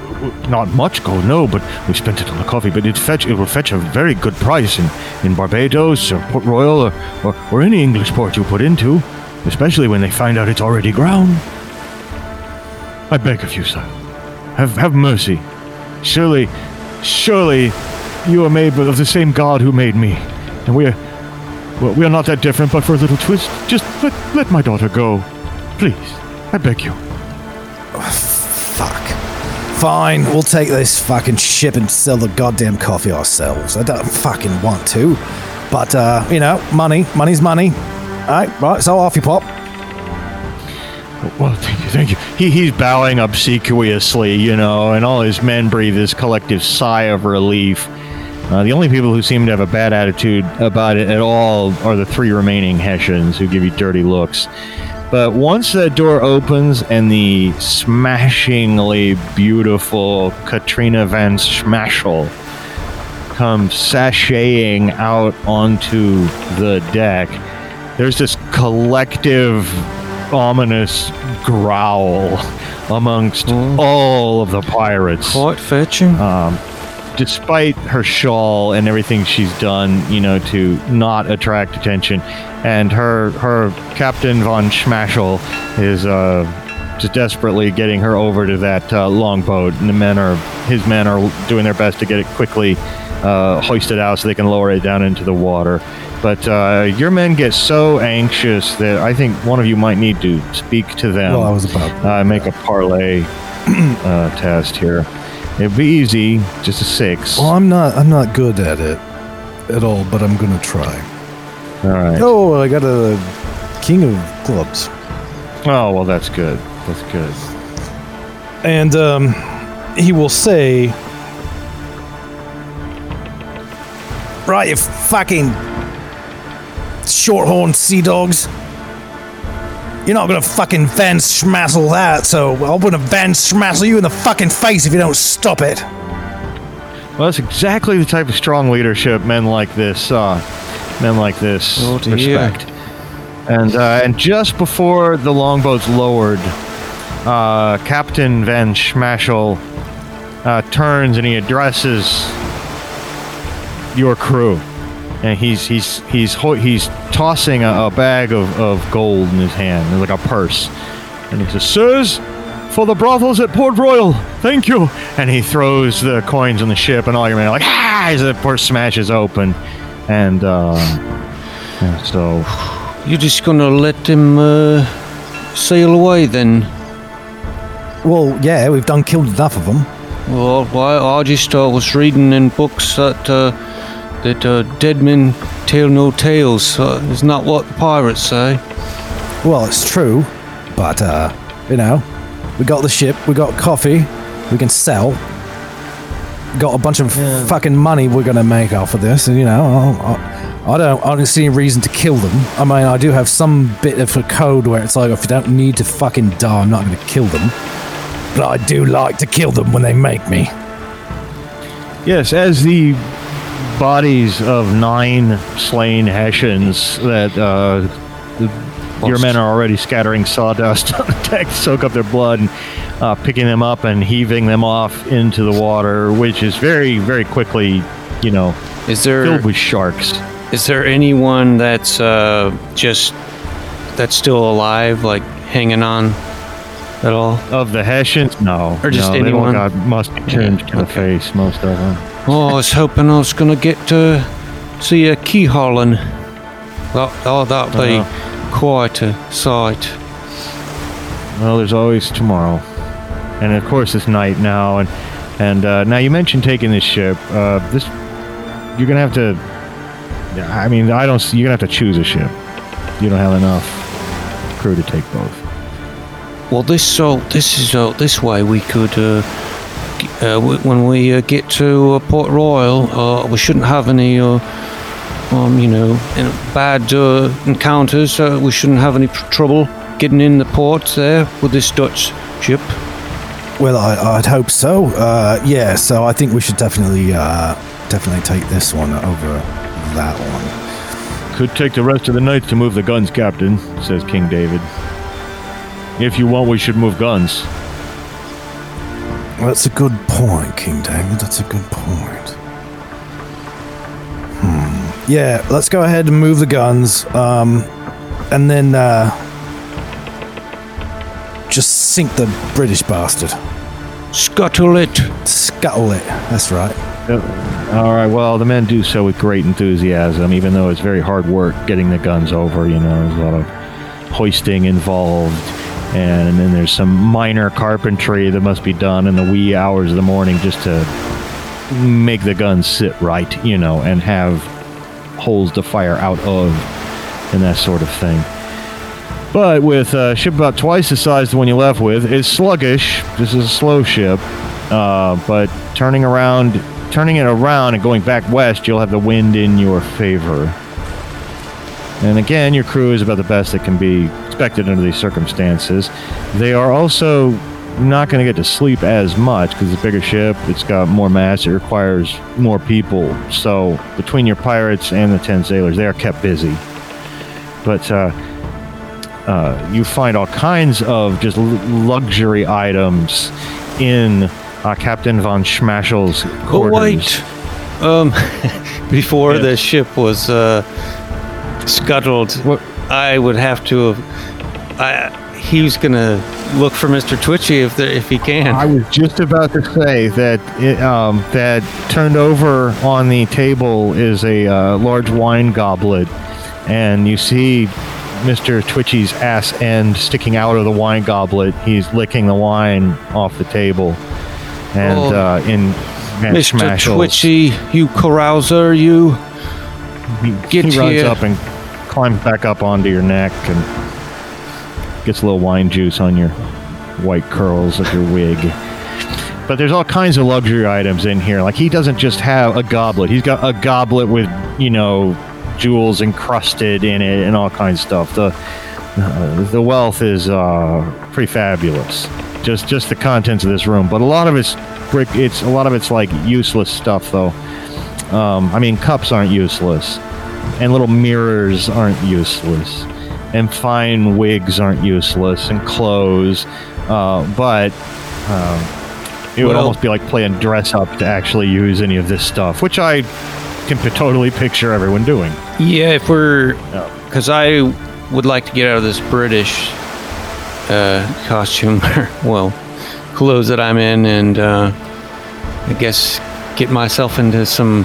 not much gold, no, but we spent it on the coffee. But it fetch, it will fetch a very good price in, in Barbados or Port Royal or, or, or any English port you put into, especially when they find out it's already ground. I beg of you, sir, have have mercy. Surely, surely, you are made of the same God who made me, and we are, well, we are not that different. But for a little twist, just let let my daughter go, please. I beg you. Fuck. Fine, we'll take this fucking ship and sell the goddamn coffee ourselves. I don't fucking want to. But, uh, you know, money. Money's money. Alright, right, so off you pop. Well, thank you, thank you. He, he's bowing obsequiously, you know, and all his men breathe this collective sigh of relief. Uh, the only people who seem to have a bad attitude about it at all are the three remaining Hessians who give you dirty looks. But once that door opens and the smashingly beautiful Katrina Van Schmashel comes sashaying out onto the deck, there's this collective ominous growl amongst all of the pirates. Quite fetching. Um, despite her shawl and everything she's done, you know, to not attract attention, and her her Captain von Schmashel is uh, just desperately getting her over to that uh, longboat, and the men are his men are doing their best to get it quickly uh, hoisted out so they can lower it down into the water. But uh, your men get so anxious that I think one of you might need to speak to them. Well, I was about. Uh, make a parlay uh, test here. It'd be easy, just a six. Well, I'm not. I'm not good at it at all, but I'm gonna try. All right. Oh, I got a king of clubs, Oh well, that's good. That's good. and um, he will say, Right, you fucking short-horned sea dogs. You're not gonna fucking Van Schmassel that, so I'll put a Van Schmassel you in the fucking face if you don't stop it. Well, that's exactly the type of strong leadership men like this, uh, men like this Oh, respect. And uh, and just before the longboat's lowered, uh, Captain Van Schmashel uh, turns and he addresses your crew, and he's he's he's ho- he's tossing a, a bag of, of gold in his hand, like a purse, and he says, "Sirs, for the brothels at Port Royal. Thank you. And he throws the coins on the ship, and all your men are like, ah, as the port smashes open. And uh, yeah, so, You're just gonna let them uh, sail away then? Well, yeah, we've done killed enough of them. Well, I, I just uh, was reading in books that uh, that uh, dead men tell no tales. Uh, it's not what the pirates say. Well, it's true, but uh, you know, we got the ship, we got coffee, we can sell. Got a bunch of fucking money we're gonna make off of this, and you know, I, I don't, I don't see any reason to kill them. I mean, I do have some bit of a code where it's like, if you don't need to fucking die, I'm not gonna kill them. But I do like to kill them when they make me. yes, as the bodies of nine slain Hessians that uh, the, your men are already scattering sawdust on the deck to soak up their blood and uh, picking them up and heaving them off into the water, which is very, very quickly, you know, Is there filled with sharks. is there anyone that's uh, just that's still alive, like hanging on at all? Of the Hessians, no. Or just no, they all anyone? got musketooned to the face, most of them. Oh, I was hoping I was gonna get to see a keelhauling. That, oh, that'd be Uh-huh. quite a sight. Well, there's always tomorrow, and of course it's night now. And and uh, now you mentioned taking this ship. Uh, this you're gonna have to. I mean, I don't. You're gonna have to choose a ship. You don't have enough crew to take both. Well, this so this is uh, this way we could. Uh, when we uh, get to uh, Port Royal, uh, we shouldn't have any, uh, um, you know, bad uh, encounters. Uh, we shouldn't have any tr- trouble getting in the port there with this Dutch ship. Well, I, I'd hope so. Uh, yeah, so I think we should definitely, uh, definitely take this one over that one. Could take the rest of the night to move the guns, Captain," says King David. If you want, we should move guns. That's a good point, King David. That's a good point. Hmm. Yeah, let's go ahead and move the guns. Um, and then uh, just sink the British bastard. Scuttle it. Scuttle it. That's right. Yep. All right. Well, the men do so with great enthusiasm, even though it's very hard work getting the guns over. You know, there's a lot of hoisting involved, and then there's some minor carpentry that must be done in the wee hours of the morning just to make the gun sit right. You know, and have holes to fire out of, and that sort of thing. But with a ship about twice the size the one you left with, it's sluggish. This is a slow ship. Uh, but turning around, turning it around and going back west, you'll have the wind in your favor. And again, your crew is about the best that can be expected under these circumstances. They are also not going to get to sleep as much because it's a bigger ship. It's got more mass. It requires more people. So between your pirates and the ten sailors, they are kept busy. But uh, uh, you find all kinds of just l- luxury items in uh, Captain von Schmashel's Oh quarters. wait. Um, before Yes. the ship was uh, scuttled, What- I would have to have. I he was gonna look for Mr. Twitchy if if he can. I was just about to say that it, um, that turned over on the table is a uh, large wine goblet, and you see Mr. Twitchy's ass end sticking out of the wine goblet. He's licking the wine off the table, and Oh. uh, in Mr. Twitchy, you carouser, you. he, get he runs here. up and climbs back up onto your neck and gets a little wine juice on your white curls of your wig. But there's all kinds of luxury items in here. Like he doesn't just have a goblet; he's got a goblet with you know jewels encrusted in it and all kinds of stuff. The uh, the wealth is uh, pretty fabulous. Just just the contents of this room, but a lot of it's brick. It's a lot of it's like useless stuff though. Um, I mean, cups aren't useless, and little mirrors aren't useless, and fine wigs aren't useless, and clothes. Uh, but um, it would Well- almost be like playing dress up to actually use any of this stuff, which I can p- totally picture everyone doing. Yeah, if we're. Because I would like to get out of this British uh, costume. well, clothes that I'm in, and uh, I guess get myself into some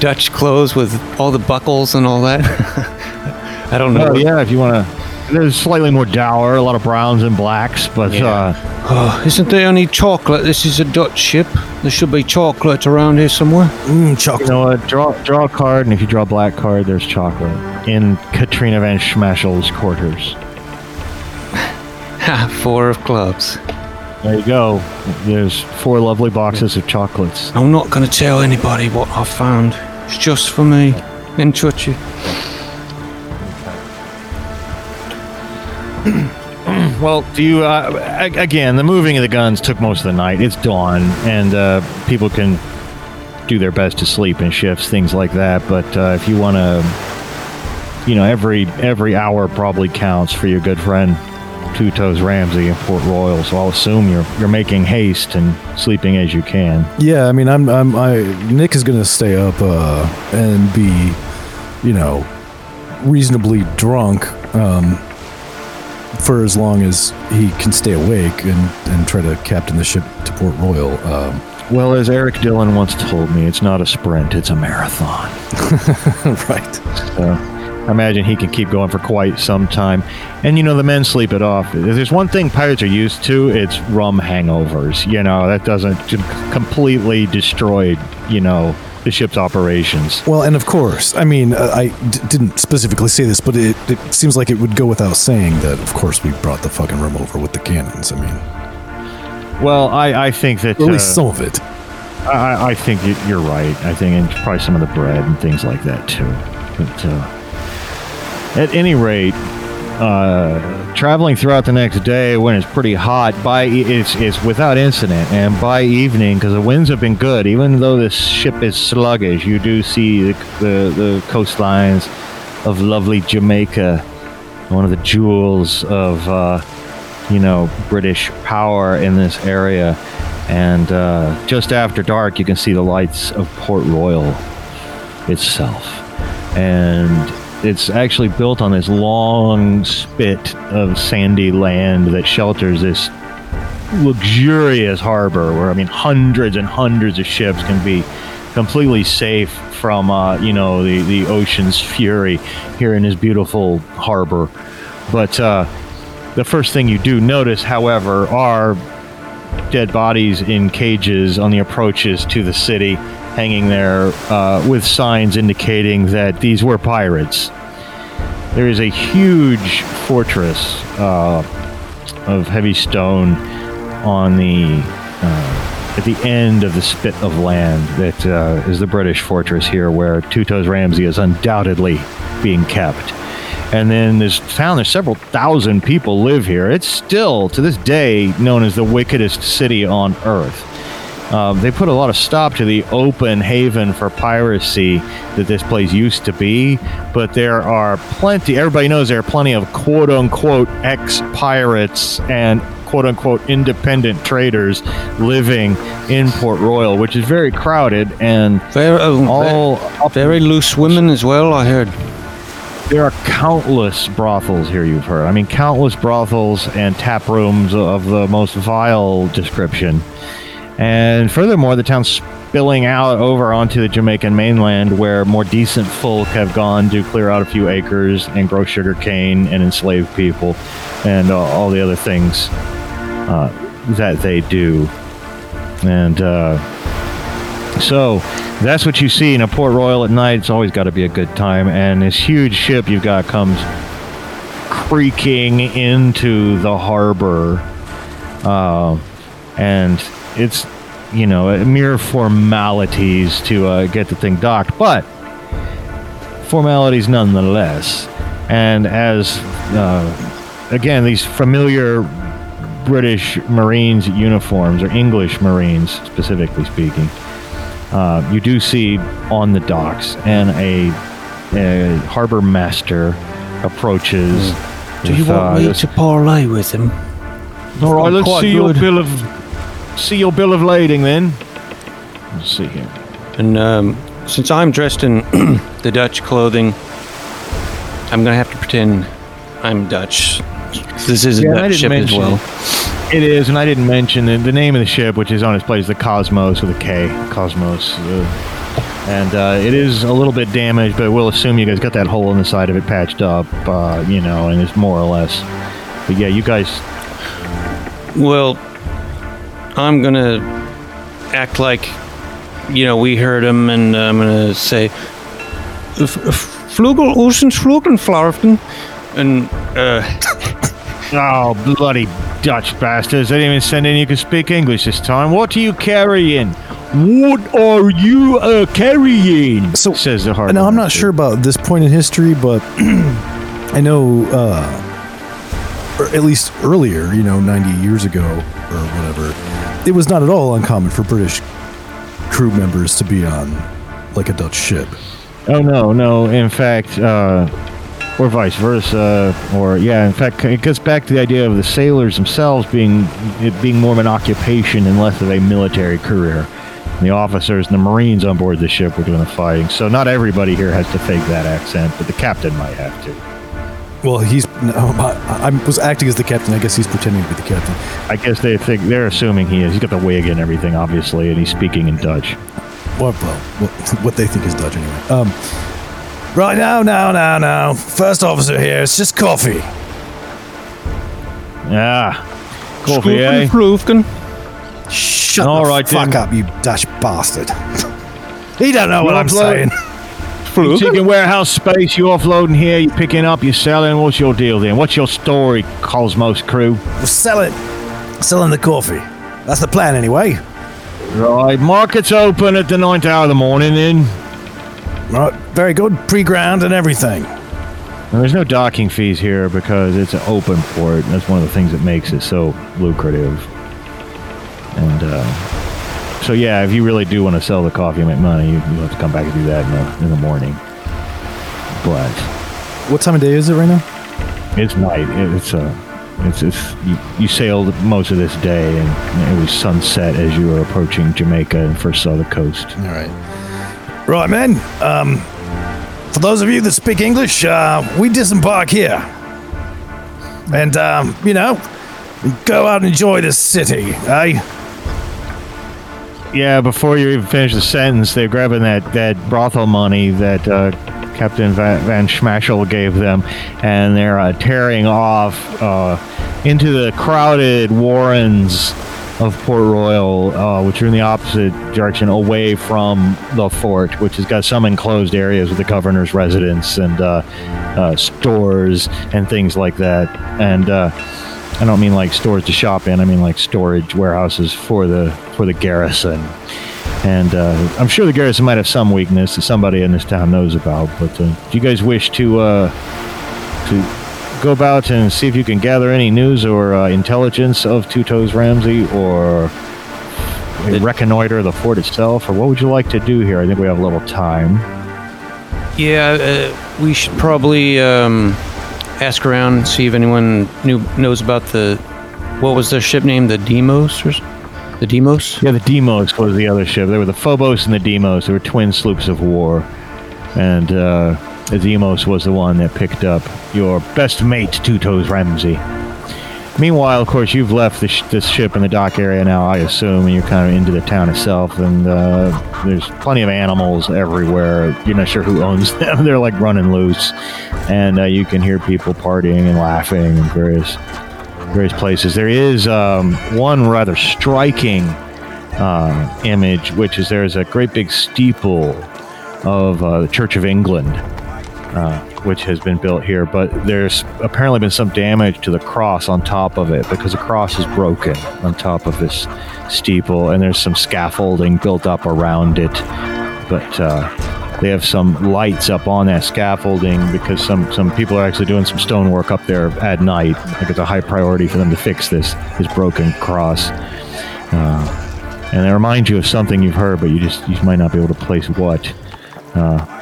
Dutch clothes with all the buckles and all that. I don't know. Oh yeah, if you want to. There's slightly more dour, a lot of browns and blacks, but uh, Oh, isn't there any chocolate? This is a Dutch ship. There should be chocolate around here somewhere. Mm, you chocolate. know what? Draw draw a card, and if you draw a black card, there's chocolate in Katrina Van Schmashel's quarters. Four of clubs. There you go. There's four lovely boxes of chocolates. I'm not going to tell anybody what I found. It's just for me and Chuchi. Well, do you? Uh, again, the moving of the guns took most of the night. It's dawn, and uh, people can do their best to sleep in shifts, things like that. But uh, if you want to, you know, every every hour probably counts for your good friend Two Toes Ramsey in Port Royal. So I'll assume you're you're making haste and sleeping as you can. Yeah, I mean, I'm, I'm, I, Nick is gonna stay up uh, and be, you know, reasonably drunk um, for as long as he can stay awake and and try to captain the ship to Port Royal. Um, Well, as Eric Dillon once told me, it's not a sprint; it's a marathon. right. So I imagine he can keep going for quite some time. And you know, the men sleep it off. If there's one thing pirates are used to, it's rum hangovers. You know, that doesn't completely destroy, you know, the ship's operations. Well, and of course, I mean, uh, I d- didn't specifically say this, but it, it seems like it would go without saying that, of course, we brought the fucking rum over with the cannons. I mean, Well, I, I think that or at least uh, some of it. I, I think you- you're right. I think, and probably some of the bread and things like that too. But uh, at any rate, uh, traveling throughout the next day when it's pretty hot, by e- it's it's without incident, and by evening, because the winds have been good, even though this ship is sluggish, you do see the the, the coastlines of lovely Jamaica, one of the jewels of. Uh, you know, British power in this area. And uh, just after dark, you can see the lights of Port Royal itself. And it's actually built on this long spit of sandy land that shelters this luxurious harbor where, I mean, hundreds and hundreds of ships can be completely safe from, uh, you know, the, the ocean's fury here in this beautiful harbor. But, uh, the first thing you do notice, however, are dead bodies in cages on the approaches to the city, hanging there uh, with signs indicating that these were pirates. There is a huge fortress uh, of heavy stone on the uh, at the end of the spit of land that uh, is the British fortress here, where Two Toes Ramsey is undoubtedly being kept and then this town, there's several thousand people live here. It's still to this day known as the wickedest city on earth. Um, they put a lot of stop to the open haven for piracy that this place used to be, but there are plenty. Everybody knows there are plenty of quote unquote ex pirates and quote unquote independent traders living in Port Royal, which is very crowded and Very, oh, all ve- very loose women as well, I heard. There are countless brothels here, you've heard. I mean, countless brothels and tap rooms of the most vile description. And furthermore, the town's spilling out over onto the Jamaican mainland where more decent folk have gone to clear out a few acres and grow sugar cane and enslave people and uh, all the other things uh, that they do. And uh, so that's what you see in a Port Royal at night. It's always got to be a good time. And this huge ship you've got comes creaking into the harbor. Uh, and it's, you know, mere formalities to uh, get the thing docked, but formalities nonetheless. And as, uh, again, these familiar British Marines uniforms, or English Marines specifically speaking, uh, you do see on the docks, and a, a harbor master approaches. Do you want uh, me this- to parlay with him? All right, I'm let's quite see your bill of see your bill of lading then. Let's see here. And um, since I'm dressed in the Dutch clothing, I'm gonna have to pretend I'm Dutch. This is a Yeah, Dutch ship as well. it. It is, and I didn't mention the, the name of the ship, which is on its plate, is the Cosmos with a K, Cosmos. Uh, and uh, it is a little bit damaged, but we'll assume you guys got that hole in the side of it patched up, uh, you know, and it's more or less. But yeah, you guys. Well, I'm gonna act like, you know, we heard him, and I'm gonna say, "F- f- Flugel, Ocean, Flugel, Flarfton. And, uh, Oh, bloody Dutch bastards. They didn't even send in you can speak English this time. What are you carrying? What are you uh, carrying? So- says the harbor. Now, I'm not master. sure about this point in history, but I know, uh, or at least earlier, you know, 90 years ago or whatever, it was not at all uncommon for British crew members to be on like a Dutch ship. Oh no, no. In fact, uh, or vice versa, or yeah. In fact, it gets back to the idea of the sailors themselves being it being more of an occupation and less of a military career. And the officers and the Marines on board the ship were doing the fighting. So not everybody here has to fake that accent, but the captain might have to. Well, he's. No, I, I was acting as the captain. I guess he's pretending to be the captain. I guess they think they're assuming he is. He's got the wig and everything, obviously, and he's speaking in Dutch. Well, well, what, what they think is Dutch anyway. Um, right now, now, now, now. First officer here. It's just coffee. Yeah, coffee, eh? Flufken. Shut All the right, fuck then. up, you Dutch bastard. he don't know what You I'm upload- saying. You taking warehouse space, you offloading here, you picking up, you selling. What's your deal then? What's your story, Cosmos crew? We're selling, selling the coffee. That's the plan, anyway. Right, market's open at the ninth hour of the morning then. Right, very good. Pre-ground and everything. And there's no docking fees here because it's an open port. And that's one of the things that makes it so lucrative. And uh, so, yeah, if you really do want to sell the coffee and make money, you, you have to come back and do that in the, in the morning. But What time of day is it right now? it's night. It- It's uh, it's, it's you, you sailed most of this day, and it was sunset as you were approaching Jamaica and first saw the coast. All right. Right, men. Um, for those of you that speak English, uh, we disembark here. And, um, you know, go out and enjoy this city, eh? Yeah, before you even finish the sentence, they're grabbing that, that brothel money that uh, Captain Van, Van gave them, and they're uh, tearing off uh, into the crowded warrens of Port Royal, uh, which are in the opposite direction, away from the fort, which has got some enclosed areas with the governor's residence and uh, uh, stores and things like that. And uh, I don't mean like stores to shop in. I mean like storage warehouses for the for the garrison. And uh, I'm sure the garrison might have some weakness that somebody in this town knows about. But uh, do you guys wish to uh, to go about and see if you can gather any news or uh, intelligence of Two Toes Ramsey, or reconnoiter the fort itself, or what would you like to do here? I think we have a little time. Yeah, uh, we should probably um, ask around and see if anyone knew knows about the what was their ship name? The Deimos or s- the Deimos? Yeah, the Deimos was the other ship. There were the Phobos and the Deimos. They were twin sloops of war. And uh, the Deimos was the one that picked up your best mate, Two Toes Ramsey. Meanwhile, of course, you've left the sh- this ship in the dock area now, I assume, and you're kind of into the town itself. And uh, there's plenty of animals everywhere. You're not sure who owns them. They're like running loose. And uh, you can hear people partying and laughing and various various places. There is um, one rather striking uh, image, which is there's a great big steeple of uh, the Church of England, uh, which has been built here. But there's apparently been some damage to the cross on top of it because the cross is broken on top of this steeple, and there's some scaffolding built up around it. But uh, they have some lights up on that scaffolding because some, some people are actually doing some stonework up there at night. I think it's a high priority for them to fix this this broken cross. Uh, and it reminds you of something you've heard, but you just you might not be able to place what. Uh,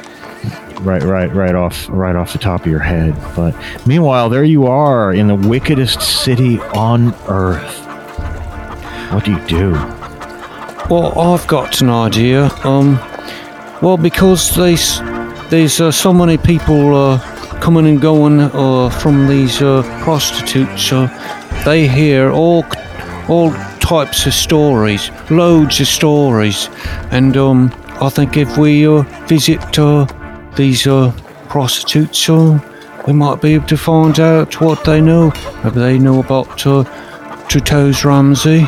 right, right, right off, right off the top of your head. But meanwhile, there you are in the wickedest city on earth. What do you do? Well, I've got an idea. Um, well, because there's there's uh, so many people uh, coming and going uh, from these uh, prostitutes. Uh, they hear all all types of stories, loads of stories, and um, I think if we uh, visit these prostitutes, we might be able to find out what they know. Maybe they know about uh, Two Toes Ramsey,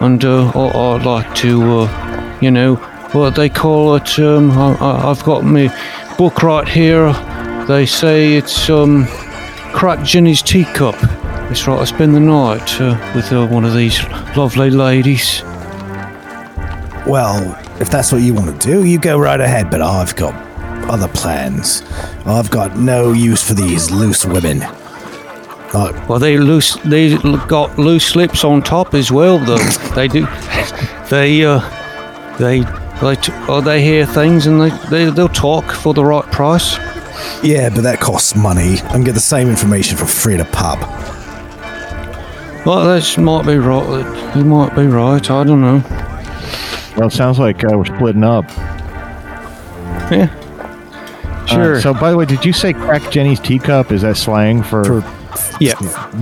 and I'd like to, you know, what they call it. Um, I- I've got my book right here. They say it's um, crack Jenny's teacup. It's right. I spend the night uh, with uh, one of these lovely ladies. Well, if that's what you want to do, you go right ahead, but I've got other plans. I've got no use for these loose women. Uh, Well, they loose. They got loose lips on top as well. Though they do. They uh, they they t- oh, they hear things and they, they they'll talk for the right price. yeah, but that costs money. I can get the same information for free at a pub. Well, that might be right. You might be right. I don't know. Well, it sounds like uh, we're splitting up. Yeah. Uh, Sure. so, by the way, did you say crack Jenny's teacup? Is that slang for? For yeah.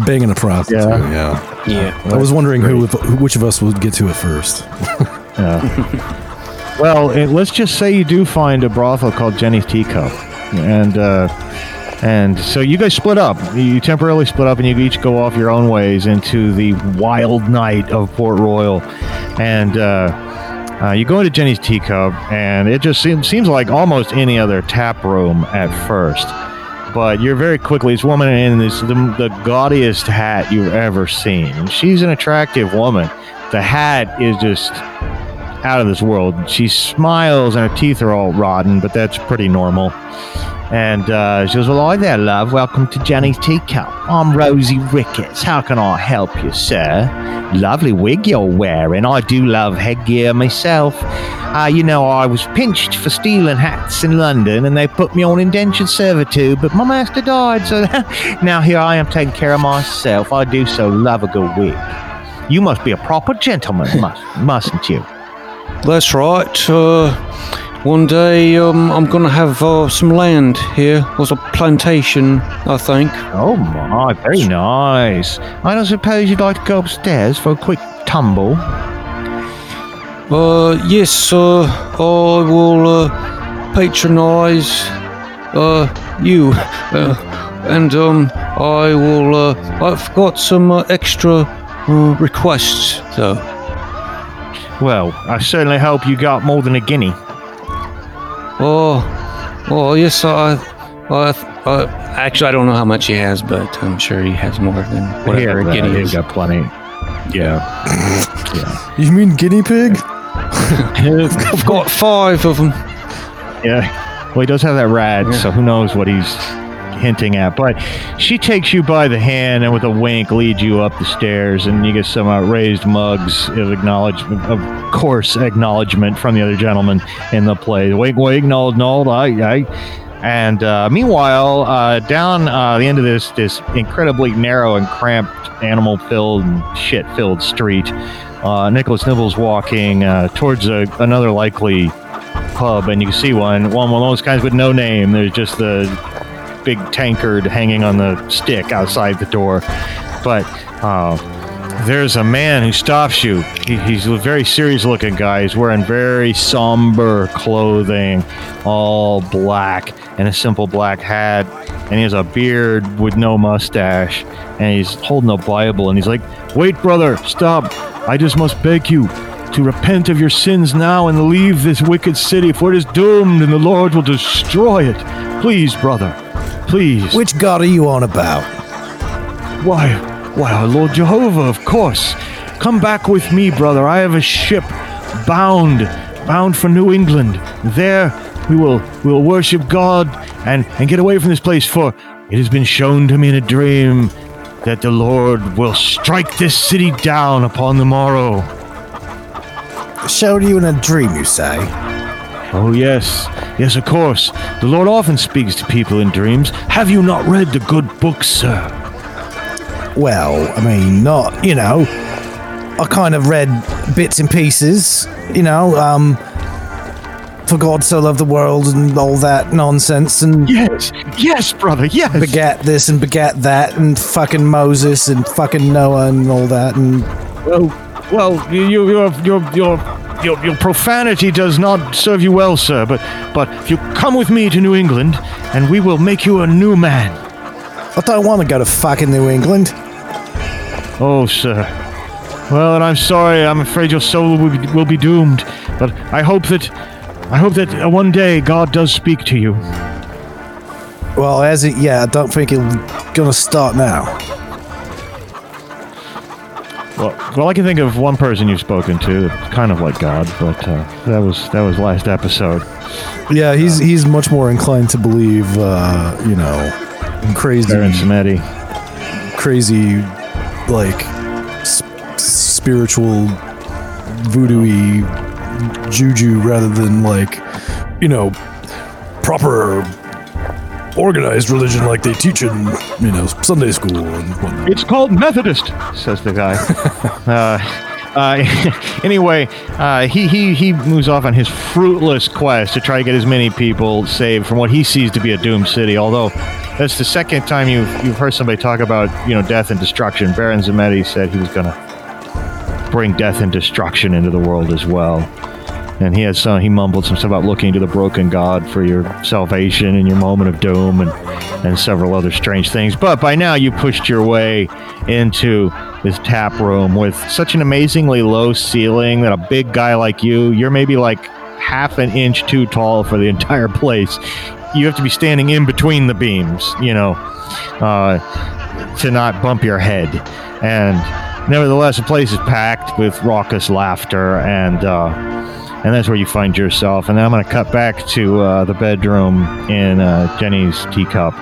banging a prostitute. Yeah. Yeah. Yeah. I was wondering who, which of us would get to it first. well, it, let's just say you do find a brothel called Jenny's Teacup, and uh, and so you guys split up. You temporarily split up, and you each go off your own ways into the wild night of Port Royal, and. Uh, uh, you go into Jenny's teacup, and it just seems seems like almost any other tap room at first. But you're very quickly this woman in this the, the gaudiest hat you've ever seen, and she's an attractive woman. The hat is just out of this world. She smiles, and her teeth are all rotten, but that's pretty normal. And uh, she goes, "Well, hi there, love. Welcome to Jenny's Teacup. I'm Rosie Ricketts. How can I help you, sir? Lovely wig you're wearing. I do love headgear myself. Uh, you know, I was pinched for stealing hats in London, and they put me on indentured servitude. But my master died, so now here I am taking care of myself. I do so love a good wig. You must be a proper gentleman, must, mustn't you?" That's right. Uh, one day um, I'm gonna have uh, some land here. Was a plantation, I think. Oh my, very nice. I don't suppose you'd like to go upstairs for a quick tumble. Uh, yes, uh, I will uh, patronise uh, you, uh, and um, I will. Uh, I've got some uh, extra uh, requests, though. Well, I certainly hope you got more than a guinea. Oh, oh, yes, uh, I, I, I, actually, I don't know how much he has, but I'm sure he has more than whatever a guinea He's is. got plenty. Yeah. You mean guinea pig? I've got five of them. Yeah. Well, he does have that rat, so who knows what he's hinting at. But she takes you by the hand and with a wink leads you up the stairs, and you get some uh, raised mugs of acknowledgement, of course, acknowledgement from the other gentleman in the play. Wink, wink, nod, nod, aye, aye. And uh, meanwhile, uh, down uh, the end of this this incredibly narrow and cramped, animal-filled and shit-filled street, uh, Nicholas Nibble's walking uh, towards a, another likely pub, and you can see one, one of those kinds with no name. There's just the big tankard hanging on the stick outside the door. But uh, there's a man who stops you. He, he's a very serious looking guy. He's wearing very somber clothing, all black, and a simple black hat. And he has a beard with no mustache. And he's holding a Bible. And he's like, Wait, brother, stop. I just must beg you to repent of your sins now and leave this wicked city, for it is doomed and the Lord will destroy it. Please, brother. Please. Which god are you on about? Why, why, our Lord Jehovah, of course. Come back with me, brother. I have a ship bound, bound for New England. There we will we will worship God and, and get away from this place, for it has been shown to me in a dream that the Lord will strike this city down upon the morrow. Showed you in a dream, you say? Oh, yes. Yes, of course. The Lord often speaks to people in dreams. Have you not read the good book, sir? Well, I mean, not, you know. I kind of read bits and pieces, you know, um, for God so loved the world and all that nonsense and Yes, yes, brother, yes. begat this and begat that and fucking Moses and fucking Noah and all that and Well, well, you you, you, your, your, your, your, profanity does not serve you well, sir. But, but if you come with me to New England, and we will make you a new man. I don't want to go to fucking New England. Oh, sir. Well, and I'm sorry. I'm afraid your soul will be, will be doomed. But I hope that, I hope that uh, one day God does speak to you. Well, as it, yeah, I don't think it's gonna start now. Well, well, I can think of one person you've spoken to, that's kind of like God, but uh, that was that was last episode. Yeah, he's he's much more inclined to believe, uh, you know, crazy, Baron crazy, like s- spiritual voodoo juju rather than like, you know, proper organized religion like they teach in you know Sunday school and whatnot. It's called Methodist, says the guy. uh, uh, anyway, uh, he, he, he moves off on his fruitless quest to try to get as many people saved from what he sees to be a doomed city. Although that's the second time you've, you've heard somebody talk about you know death and destruction. Baron Zametti said he was going to bring death and destruction into the world as well. And he has some, he mumbled some stuff about looking to the broken God for your salvation in your moment of doom and, and several other strange things. But by now you pushed your way into this tap room with such an amazingly low ceiling that a big guy like you, you're maybe like half an inch too tall for the entire place. You have to be standing in between the beams, you know, uh, to not bump your head. And nevertheless, the place is packed with raucous laughter and, uh, and that's where you find yourself. And then I'm going to cut back to uh, the bedroom in uh, Jenny's teacup.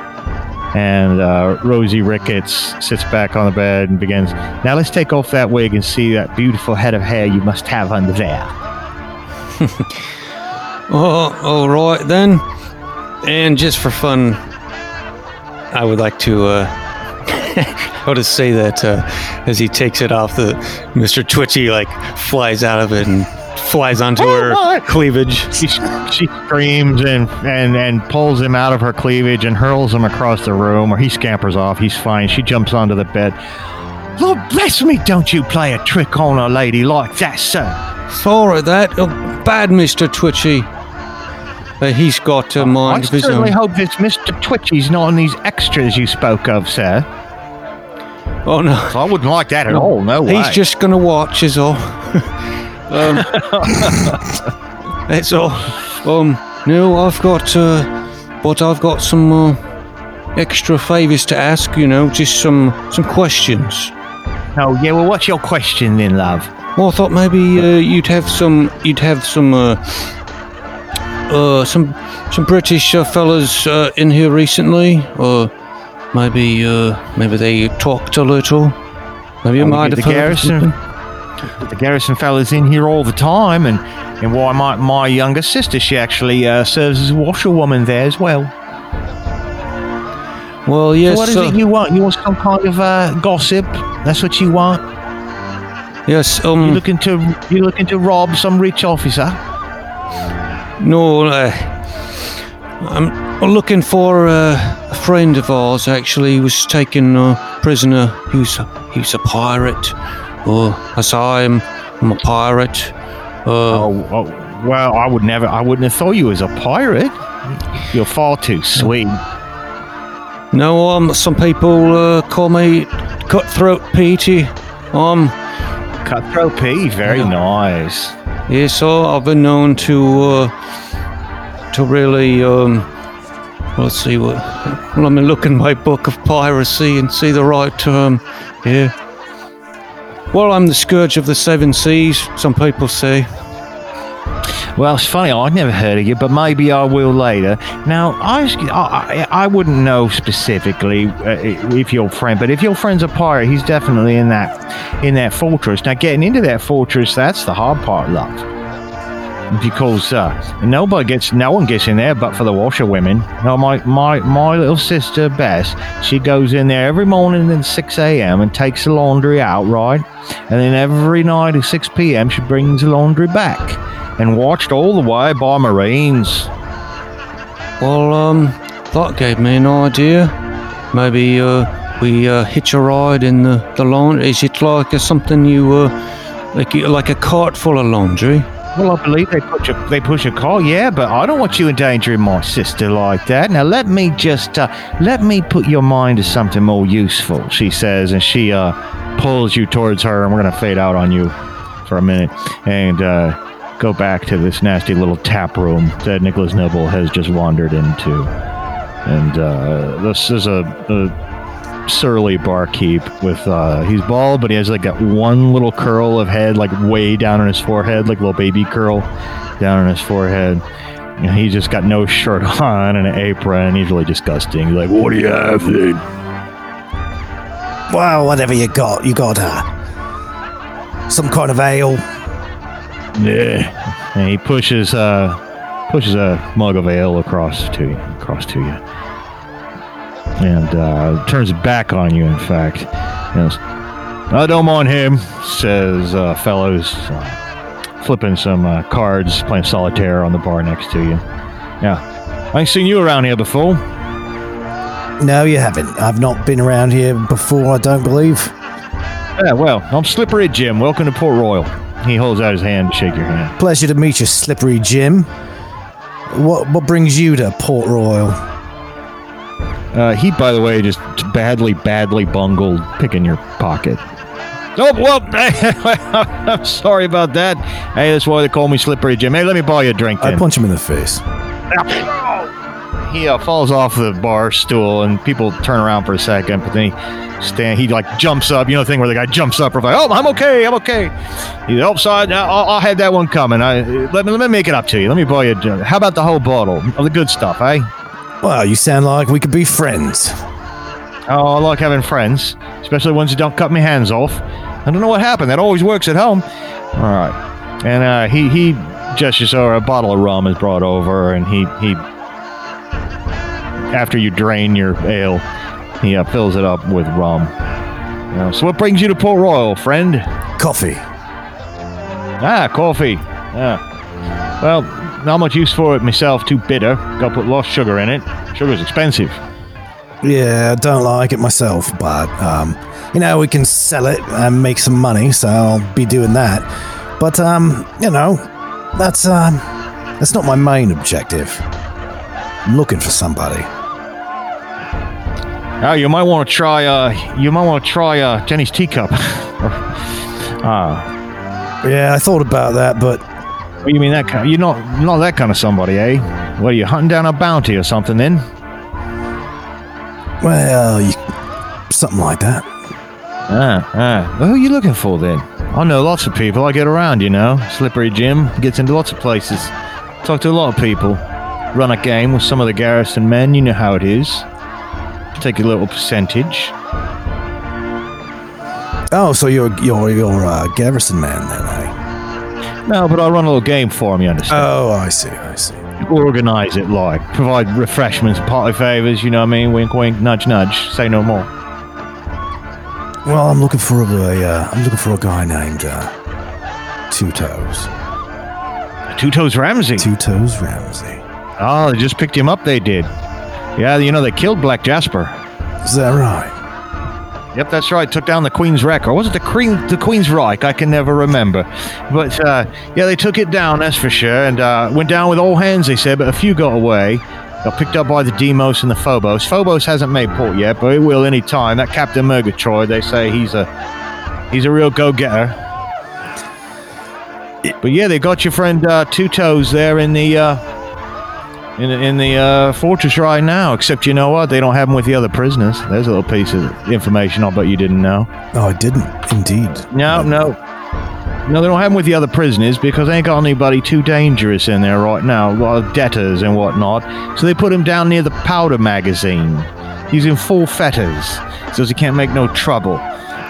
And uh, Rosie Ricketts sits back on the bed and begins, Now let's take off that wig and see that beautiful head of hair you must have under there. Oh, all right then. And just for fun, I would like to. Uh, I to say that uh, as he takes it off, the Mr. Twitchy like flies out of it and flies onto her my! cleavage. She, she screams and, and, and pulls him out of her cleavage and hurls him across the room, or he scampers off. He's fine. She jumps onto the bed. Lord bless me, don't you play a trick on a lady like that, sir. Sorry, that oh, bad Mr. Twitchy. Uh, he's got a mind of his certainly own. hope this Mr. Twitchy's not on these extras you spoke of, sir. Oh no, I wouldn't like that at all, no way. he's just gonna watch, is all. um, that's all. Um, no, I've got, uh, but I've got some uh, extra favors to ask. You know, just some some questions. Oh, yeah, well, what's your question then, love? Well, I thought maybe uh, you'd have some, you'd have some, uh, uh, some, some British uh, fellas uh, in here recently, or maybe, uh, maybe they talked a little. Maybe you might have the heard garrison. something. The Garrison fella's in here all the time, and, and why, my, my younger sister, she actually uh, serves as a washerwoman there as well. Well, yes, so what is uh, it you want? You want some kind of uh, gossip? That's what you want? yes. Um, you looking to you looking to rob some rich officer? no, uh, I'm looking for uh, a friend of ours. Actually, he was taken uh, prisoner. He was, he was a pirate. Oh, I saw him. I'm a pirate. Uh, Oh, oh, well, I would never. I wouldn't have thought you was a pirate. You're far too sweet. No, um, some people uh, call me Cutthroat Petey. Um, Cutthroat P, very Yeah. nice. yeah, so I've been known to uh, to really um, let's see what. Well, let me look in my book of piracy and see the right term. Yeah. Well, I'm the scourge of the seven seas. Some people say. Well, it's funny. I'd never heard of you, but maybe I will later. Now, I I, I wouldn't know specifically uh, if your friend, but if your friend's a pirate, he's definitely in that in that fortress. Now, getting into that fortress, that's the hard part, love. Because uh, nobody gets, no one gets in there, but for the washerwomen. No, my my my little sister Bess, she goes in there every morning at six a.m. and takes the laundry out, right? And then every night at six p.m. she brings the laundry back and watched all the way by Marines. Well, um, that gave me an idea. Maybe uh, we uh, hitch a ride in the, the laundry? Is it like a, something you, uh, like, like a cart full of laundry? Well, I believe they push a they push a car, yeah, but I don't want you endangering my sister like that. Now let me just uh, let me put your mind to something more useful. She says, and she uh, pulls you towards her, and we're gonna fade out on you for a minute and uh, go back to this nasty little tap room that Nicholas Nibble has just wandered into. And uh, this is a, a surly barkeep with uh he's bald but he has like that one little curl of head like way down on his forehead like a little baby curl down on his forehead. And he just got no shirt on and an apron he's really disgusting. He's like what do you have then Well, whatever you got, you got uh, some kind of ale. yeah. And he pushes uh pushes a mug of ale across to you across to you and uh turns back on you in fact goes, I don't mind him, says uh, Fellows, uh, flipping some uh, cards, playing solitaire on the bar next to you. Yeah. I ain't seen you around here before. No, you haven't. I've not been around here before, I don't believe. Yeah, well, I'm Slippery Jim. Welcome to Port Royal. He holds out his hand to shake your hand. Pleasure to meet you, Slippery Jim. What what brings you to Port Royal? Uh, he, by the way, just badly, badly bungled picking your pocket. Oh, well, I'm sorry about that. Hey, that's why they call me Slippery Jim. Hey, let me buy you a drink I punch him in the face. he uh, falls off the bar stool and people turn around for a second but then he stand he like jumps up you know the thing where the guy jumps up and like oh i'm okay i'm okay he's oh sorry I'll, I'll have that one coming I, let, me, let me make it up to you let me buy you a drink. how about the whole bottle of the good stuff eh Well, you sound like we could be friends. oh i like having friends especially ones who don't cut my hands off i don't know what happened that always works at home all right and uh, he he gestures over a bottle of rum is brought over and he he after you drain your ale, he uh, fills it up with rum. You know, so what brings you to Port Royal, friend? Coffee. Ah, coffee. Yeah. Well, not much use for it myself. Too bitter. Got to put lost sugar in it. Sugar's expensive. Yeah, I don't like it myself, but um, you know we can sell it and make some money, so I'll be doing that. But um, you know, that's um, that's not my main objective. I'm looking for somebody. Oh, you might want to try. Uh, you might want to try uh, Jenny's teacup. Ah, Yeah, I thought about that, but what you mean that kind? You're not not that kind of somebody, eh? Well, you are hunting down a bounty or something? Then? well, you, something like that. Ah, ah. Well, who are you looking for then? I know lots of people. I get around, you know. Slippery Jim gets into lots of places. Talk to a lot of people. Run a game with some of the garrison men. You know how it is. Take a little percentage. Oh, so you're you're you're a Garrison man then, eh? No, but I run a little game for him. You understand? Oh, I see, I see. Organize it, like provide refreshments, party favors. You know what I mean? Wink, wink, nudge, nudge. Say no more. Well, I'm looking for a uh, I'm looking for a guy named uh, Two Toes. Two Toes Ramsey. Two Toes Ramsey. Oh, they just picked him up. They did. Yeah, you know they killed Black Jasper. Is that right? Yep, that's right. Took down the Queen's Wreck, or was it the Queen, the Queen's Reich? I can never remember. But uh, yeah, they took it down. That's for sure. And uh, went down with all hands. They said, but a few got away. Got picked up by the Deimos and the Phobos. Phobos hasn't made port yet, but it will any time. That Captain Murgatroyd, they say he's a he's a real go-getter. But yeah, they got your friend uh, Two Toes there in the in in the uh, fortress right now. Except you know what? They don't have him with the other prisoners. There's a little piece of information I'll bet you didn't know. Oh, I didn't. Indeed. No, no. No, they don't have him with the other prisoners because they ain't got anybody too dangerous in there right now. A lot of debtors and whatnot. So they put him down near the powder magazine. He's in full fetters, so he can't make no trouble.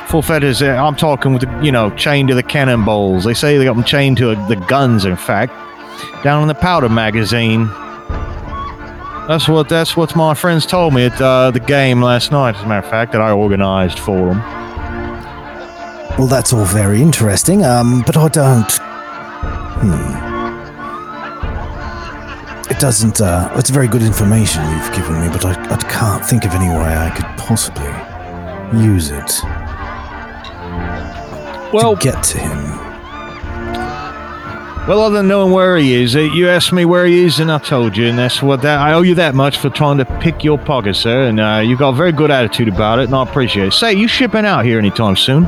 Full fetters, uh, I'm talking with, the, you know, chained to the cannonballs. They say they got him chained to the guns, in fact, down in the powder magazine. That's what that's what my friends told me at uh, the game last night, as a matter of fact, that I organized for them. Well, that's all very interesting. Um, but I don't. Hmm. It doesn't. Uh, it's very good information you've given me, but I, I can't think of any way I could possibly use it Well, to get to him. Well, other than knowing where he is, uh, you asked me where he is, and I told you, and that's what that I owe you that much for trying to pick your pocket, sir. And uh, you got a very good attitude about it, and I appreciate it. Say, you shipping out here anytime soon?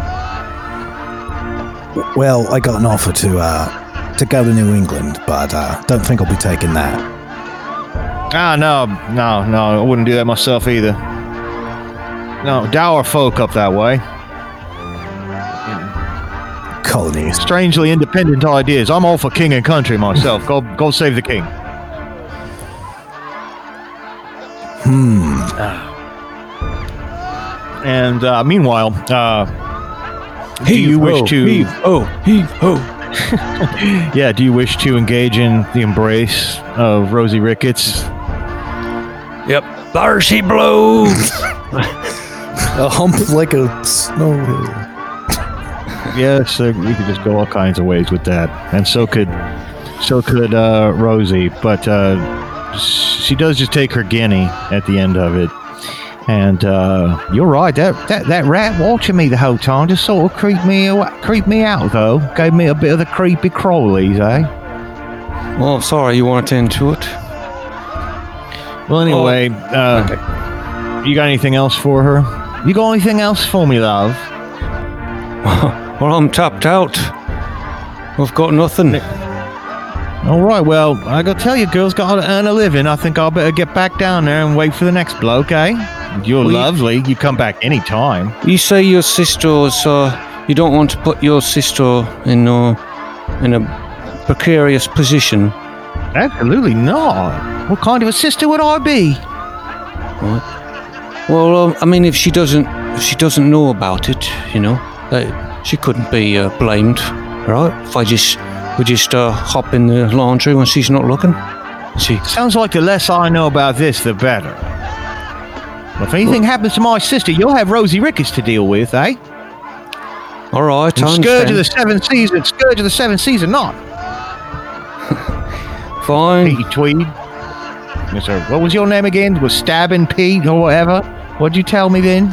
Well, I got an offer to uh, to go to New England, but uh, don't think I'll be taking that. Ah, no, no, no, I wouldn't do that myself either. No, dour folk up that way. Colonies. Strangely independent ideas. I'm all for king and country myself. go, go save the king. Hmm. And uh, meanwhile, uh, do you wish to? heave, oh, heave, oh. Yeah, do you wish to engage in the embrace of Rosie Ricketts? Yep, there she blows. A hump like a snow hill. Yes, uh, we could just go all kinds of ways with that, and so could, so could uh, Rosie. But uh, she does just take her guinea at the end of it. And uh, you're right. That, that that rat watching me the whole time just sort of creeped me creeped me out though. Gave me a bit of the creepy crawlies, eh? well, I'm sorry, you want to attend to it? Well, anyway, uh, you got anything else for her? You got anything else for me, love? Well, I'm tapped out. I've got nothing. All right. Well, I got to tell you, girls got to earn a living. I think I'll better get back down there and wait for the next bloke, eh? You're Well, lovely. You come back any time. You say your sister's, uh, you don't want to put your sister in, uh, in a precarious position. Absolutely not. What kind of a sister would I be? Well, um, I mean, if she doesn't, if she doesn't know about it, you know, that she couldn't be uh, blamed, right? If I just, we just uh, hop in the laundry when she's not looking. She, Sounds like the less I know about this, the better. Well, if anything happens to my sister, you'll have Rosie Ricketts to deal with, eh? all right, I And Scourge of the Seven Seas, Scourge of the Seven Seas or not. Fine. Pete Tweed. Sir. What was your name again? Was Stabbing Pete or whatever? What'd you tell me then?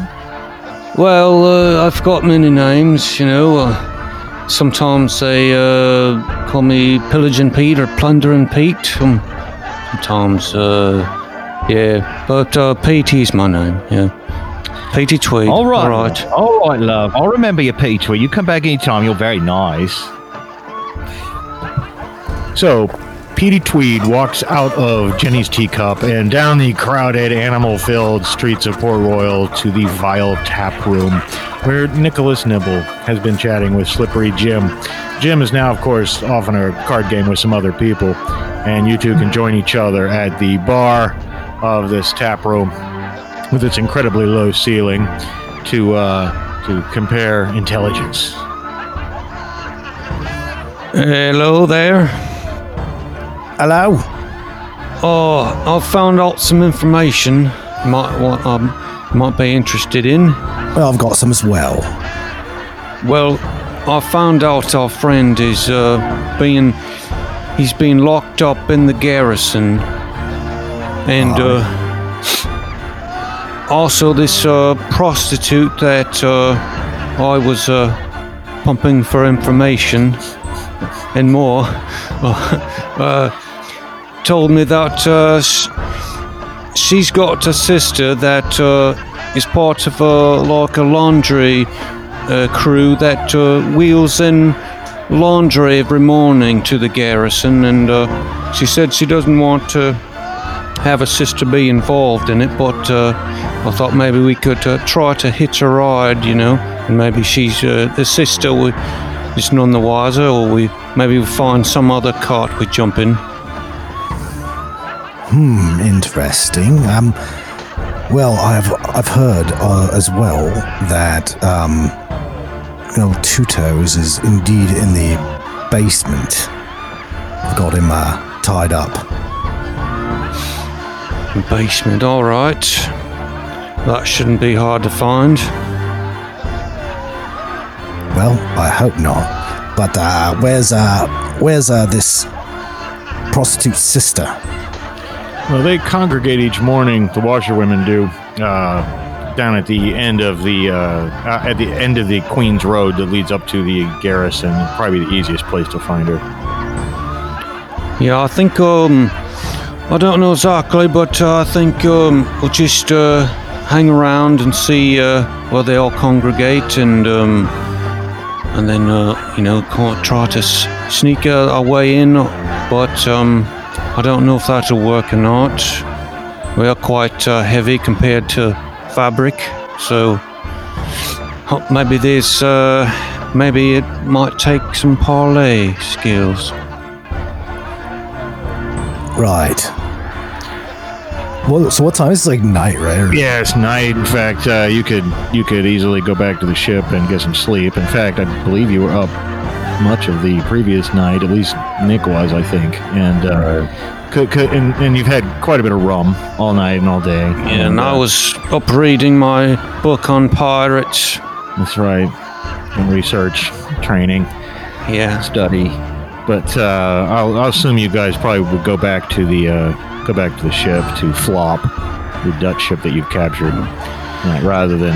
Well, uh, I've got many names, you know. Uh, sometimes they uh, call me Pillaging Pete or Plundering Pete. Um, sometimes, uh, yeah. But uh, Petey's my name, yeah. Petey Tweed. All right. All right. All right, love. I'll remember you, Pete. Tweed. You come back anytime. You're very nice. So, Petey Tweed walks out of Jenny's teacup and down the crowded, animal filled streets of Port Royal to the vile tap room where Nicholas Nibble has been chatting with Slippery Jim. Jim is now, of course, off on a card game with some other people, and you two can join each other at the bar of this tap room with its incredibly low ceiling to uh, to compare intelligence. Hello there. Hello. Oh, I've found out some information. Might want, um, might be interested in. Well, I've got some as well. Well, I found out our friend is uh, being he's been locked up in the garrison, and uh, also this uh, prostitute that uh, I was uh, pumping for information and more uh, told me that uh, she's got a sister that uh, is part of a like a laundry uh, crew that uh, wheels in laundry every morning to the garrison, and uh, she said she doesn't want to have a sister be involved in it, but uh, I thought maybe we could try to hitch a ride, you know, and maybe she's the sister we, is none the wiser, or we maybe we find some other cart we jump in. Hmm, interesting. Um, well, I've I've heard uh, as well that um, you know, Two Toes is indeed in the basement. I've got him uh, tied up. Basement, all right. That shouldn't be hard to find. Well, I hope not. But uh, where's uh, where's uh, this prostitute sister? Well, they congregate each morning. The washerwomen do uh, down at the end of the uh, uh, at the end of the Queen's Road that leads up to the garrison. Probably the easiest place to find her. Yeah, I think um, I don't know exactly, but uh, I think um, we'll just uh, hang around and see uh, where they all congregate, and um, and then you know try to sneak our way in. But um, I don't know if that'll work or not. We are quite uh, heavy compared to fabric, so maybe there's uh, maybe it might take some parlay skills. Right. Well, so what time? is it? like night, right? Or- Yeah, it's night. In fact, uh, you could you could easily go back to the ship and get some sleep. In fact, I believe you were up much of the previous night. At least Nick was, I think. And uh, could, could, and, and you've had quite a bit of rum all night and all day. Yeah, and I uh, was up reading my book on pirates. That's right. And research, training, Yeah. study. But uh, I'll, I'll assume you guys probably would go back to the uh, go back to the ship to Flop, the Dutch ship that you've captured, uh, rather than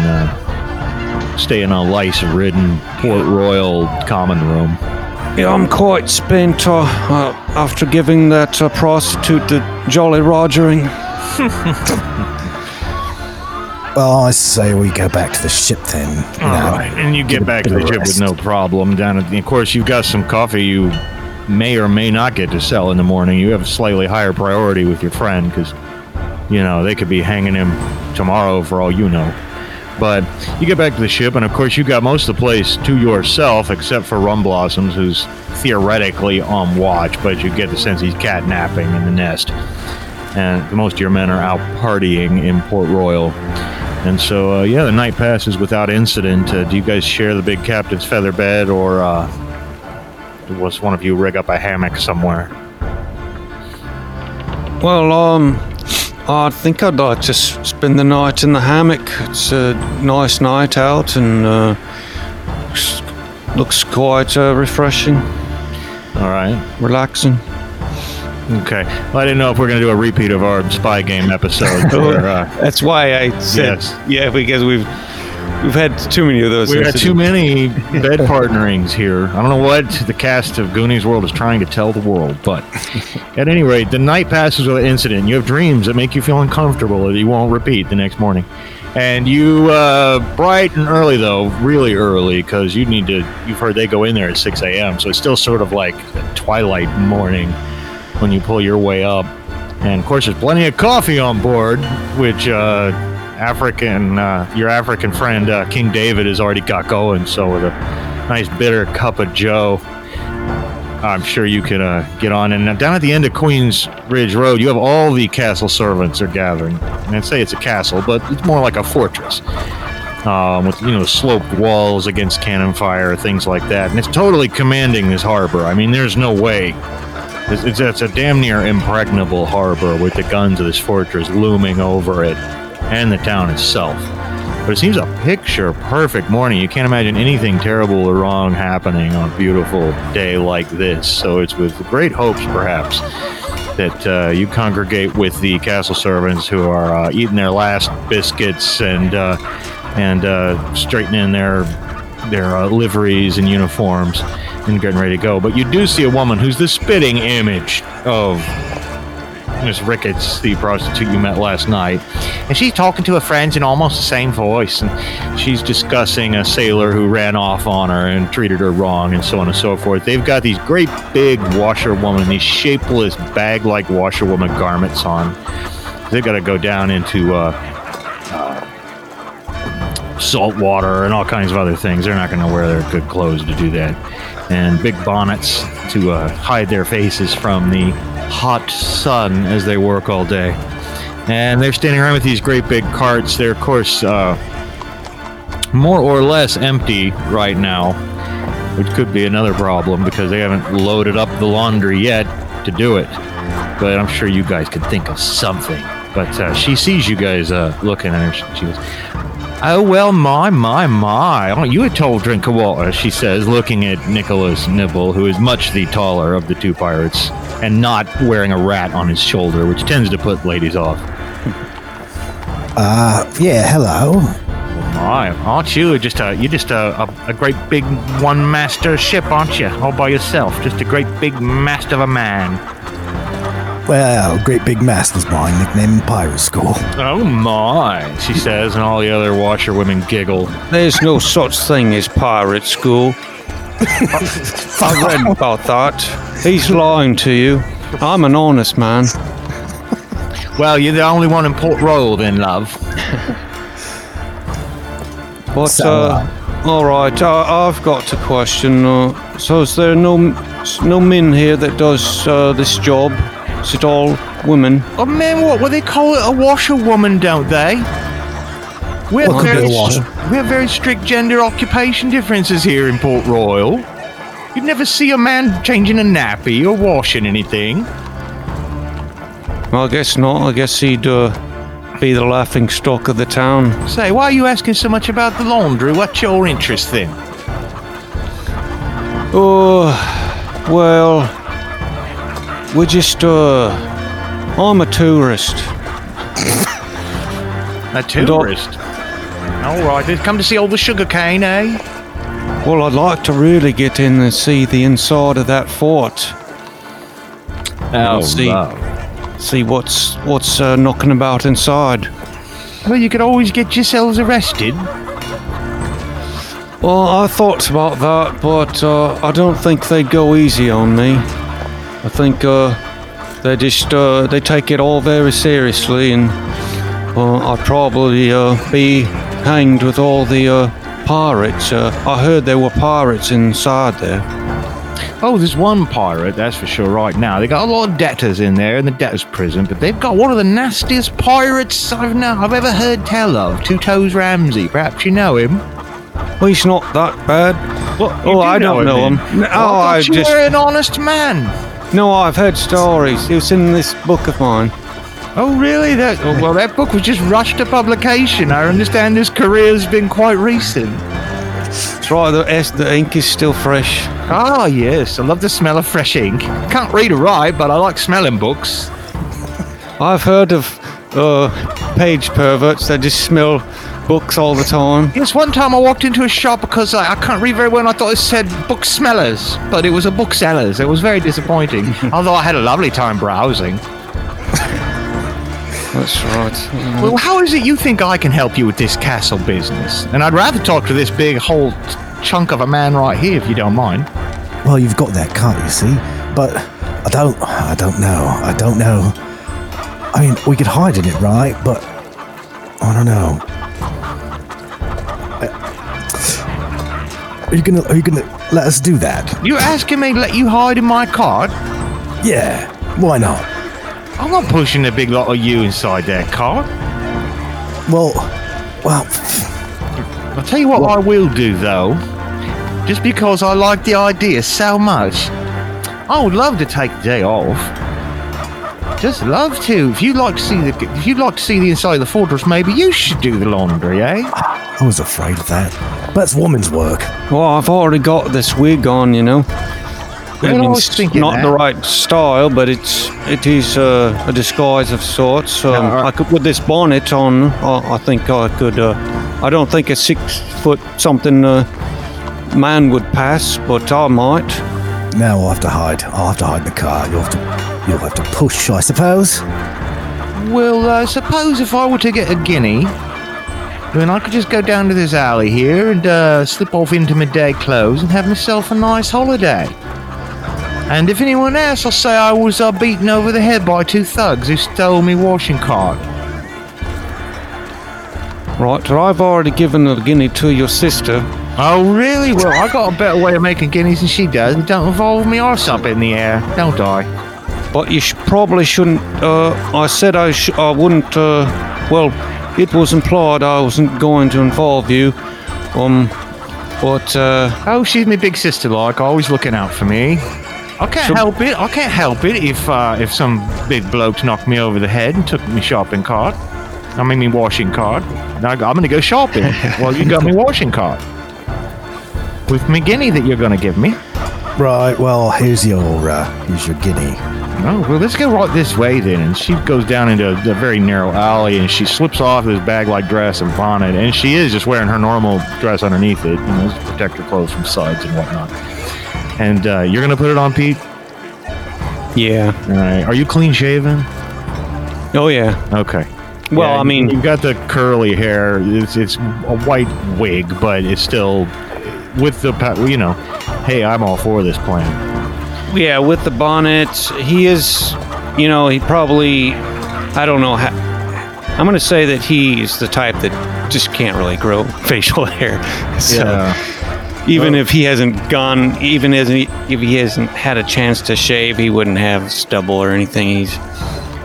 stay in a lice-ridden Port Royal common room. Yeah, I'm quite spent uh, uh, after giving that uh, prostitute the Jolly Rogering. Well, I say we go back to the ship then. You All know. right, and you get get back to the of ship with no problem. Down at, of course, you've got some coffee you may or may not get to sell in the morning. You have a slightly higher priority with your friend because you know they could be hanging him tomorrow for all you know. But you get back to the ship, and of course, you've got most of the place to yourself, except for Rum Blossoms, who's theoretically on watch, but you get the sense he's catnapping in the nest. And most of your men are out partying in Port Royal. And so, uh, yeah, the night passes without incident. Uh, do you guys share the big captain's feather bed, or uh, was one of you rig up a hammock somewhere? Well, um, I think I'd like to spend the night in the hammock. It's a nice night out and uh, looks quite uh, refreshing, All right. relaxing. Okay. Well, I didn't know if we're going to do a repeat of our spy game episode. Or, uh, That's why I said, Yes. yeah, because we've we've had too many of those. We've had too many bed partnerings here. I don't know what the cast of Goonies World is trying to tell the world, but at any rate, the night passes without incident. You have dreams that make you feel uncomfortable that you won't repeat the next morning. And you, uh, bright and early though, really early, because you need to. You've heard they go in there at 6 a.m., so it's still sort of like a twilight morning when you pull your way up. And of course, there's plenty of coffee on board, which uh, African, uh, your African friend uh, King David has already got going. So with a nice bitter cup of Joe, I'm sure you can uh, get on. And now down at the end of Queens Ridge Road, you have all the castle servants are gathering. And I'd say it's a castle, but it's more like a fortress. Um, with you know sloped walls against cannon fire, things like that, and it's totally commanding this harbor. I mean, there's no way it's, it's, it's a damn near impregnable harbor with the guns of this fortress looming over it and the town itself. But it seems a picture perfect morning. You can't imagine anything terrible or wrong happening on a beautiful day like this. So it's with great hopes, perhaps, that uh, you congregate with the castle servants who are uh, eating their last biscuits and uh, and uh, straightening their their uh, liveries and uniforms and getting ready to go. But you do see a woman who's the spitting image of Miss Ricketts, the prostitute you met last night. And she's talking to her friends in almost the same voice. And she's discussing a sailor who ran off on her and treated her wrong and so on and so forth. They've got these great big washerwoman, these shapeless bag like washerwoman garments on. They've got to go down into uh, salt water and all kinds of other things. They're not going to wear their good clothes to do that. And big bonnets to uh, hide their faces from the hot sun as they work all day. And they're standing around with these great big carts. They're, of course, uh, more or less empty right now, which could be another problem because they haven't loaded up the laundry yet to do it. But I'm sure you guys could think of something. But uh, she sees you guys uh, looking at her. She, goes, Oh, well, my, my, my. Aren't you a tall drink of water? She says, looking at Nicholas Nibble, who is much the taller of the two pirates and not wearing a rat on his shoulder, which tends to put ladies off. Uh, yeah, hello. My, aren't you just a you're just a, a, a great big one master ship, aren't you? All by yourself, just a great big mast of a man. Well, Great Big Mast was my nickname in pirate school. Oh my, she says, and all the other washerwomen giggle. There's no such thing as pirate school. I read about that. He's lying to you. I'm an honest man. Well, you're the only one in Port Royal, then, love. But, So, uh, all right, I, I've got to question. Uh, so, is there no no men here that does uh, this job? Is it all women? Oh man, what? Well, they call it a washerwoman, don't they? We have, very, we have very strict gender occupation differences here in Port Royal. You'd never see a man changing a nappy or washing anything. Well, I guess not. I guess he'd uh, be the laughing stock of the town. Say, why are you asking so much about the laundry? What's your interest then? Oh, well, we're just, uh, I'm a tourist. A tourist. All right, they've come to see all the sugar cane, eh? Well, I'd like to really get in and see the inside of that fort. Oh, see. See what's what's uh, knocking about inside. Well, you could always get yourselves arrested. Well, I thought about that, but uh, I don't think they'd go easy on me. I think uh, they just uh, they take it all very seriously, and uh, I'd probably uh, be hanged with all the uh, pirates. Uh, I heard there were pirates inside there. Oh, there's one pirate, that's for sure, right now. They got a lot of debtors in there in the debtors' prison, but they've got one of the nastiest pirates I've, know, I've ever heard tell of. Two Toes Ramsey. Perhaps you know him. Well, he's not that bad. Well, oh, I don't know him. then. No, Well, I I thought you just were an honest man. no. I've heard stories. It was in this book of mine. Oh, really? That oh, well, that book was just rushed to publication. I understand his career's been quite recent. It's right. The the ink is still fresh. Ah, yes. I love the smell of fresh ink. Can't read or write, but I like smelling books. I've heard of uh, page perverts that just smell books all the time. Yes, one time I walked into a shop because I, I can't read very well and I thought it said book smellers, but it was a booksellers. It was very disappointing, although I had a lovely time browsing. That's right. Well, how is it you think I can help you with this castle business? And I'd rather talk to this big whole chunk of a man right here, if you don't mind. Well, you've got that cart, you see, but I don't, I don't know, I don't know. I mean, we could hide in it, right? But I don't know. Uh, Are you gonna, are you gonna let us do that? You're asking me to let you hide in my cart? Yeah, why not? I'm not pushing a big lot of you inside that cart. Well, well, I'll tell you what I will do, though. Just because I like the idea so much, I would love to take the day off. Just love to. If you'd like to see the, if you'd like to see the inside of the fortress, maybe you should do the laundry, eh? I was afraid of that. That's woman's work. Well, I've already got this wig on, you know. I mean, it's not that. the right style, but it's it is uh, a disguise of sorts. Um, Yeah, I- I could with this bonnet on. I, I think I could. Uh, I don't think a six foot something uh, man would pass, but I might. Now I'll have to hide. I'll have to hide in the car. You'll have to, you'll have to push, I suppose. Well, uh, suppose if I were to get a guinea, then I could just go down to this alley here and uh, slip off into my day clothes and have myself a nice holiday. And if anyone asks, I'll say I was uh, beaten over the head by two thugs who stole me washing cart. Right, I've already given a guinea to your sister. Oh, really? Well, I got a better way of making guineas than she does. It don't involve me arse up in the air, don't I? But you sh- probably shouldn't. Uh, I said I, sh- I wouldn't. Uh, well, it was implied I wasn't going to involve you. Um, but uh, Oh, she's my big sister, like always looking out for me. I can't So- help it. I can't help it if uh, if some big bloke knocked me over the head and took me shopping cart. I mean, me washing cart. Now I'm gonna go shopping. well, you got me washing cart with me guinea that you're gonna give me. Right, well, here's your, uh, here's your guinea. Oh, well, let's go right this way then. And she goes down into a very narrow alley and she slips off this bag like dress and bonnet. And she is just wearing her normal dress underneath it, you know, to protect her clothes from suds and whatnot. And uh, you're going to put it on, Pete? Yeah. All right. Are you clean shaven? Oh yeah. Okay. Well, Yeah, I mean, you've got the curly hair. It's it's a white wig, but it's still with the pa- you know. Hey, I'm all for this plan. yeah, with the bonnet, he is. You know, he probably. I don't know how. I'm gonna say that he's the type that just can't really grow facial hair. So even if he hasn't gone, even as he, if he hasn't had a chance to shave, he wouldn't have stubble or anything. He's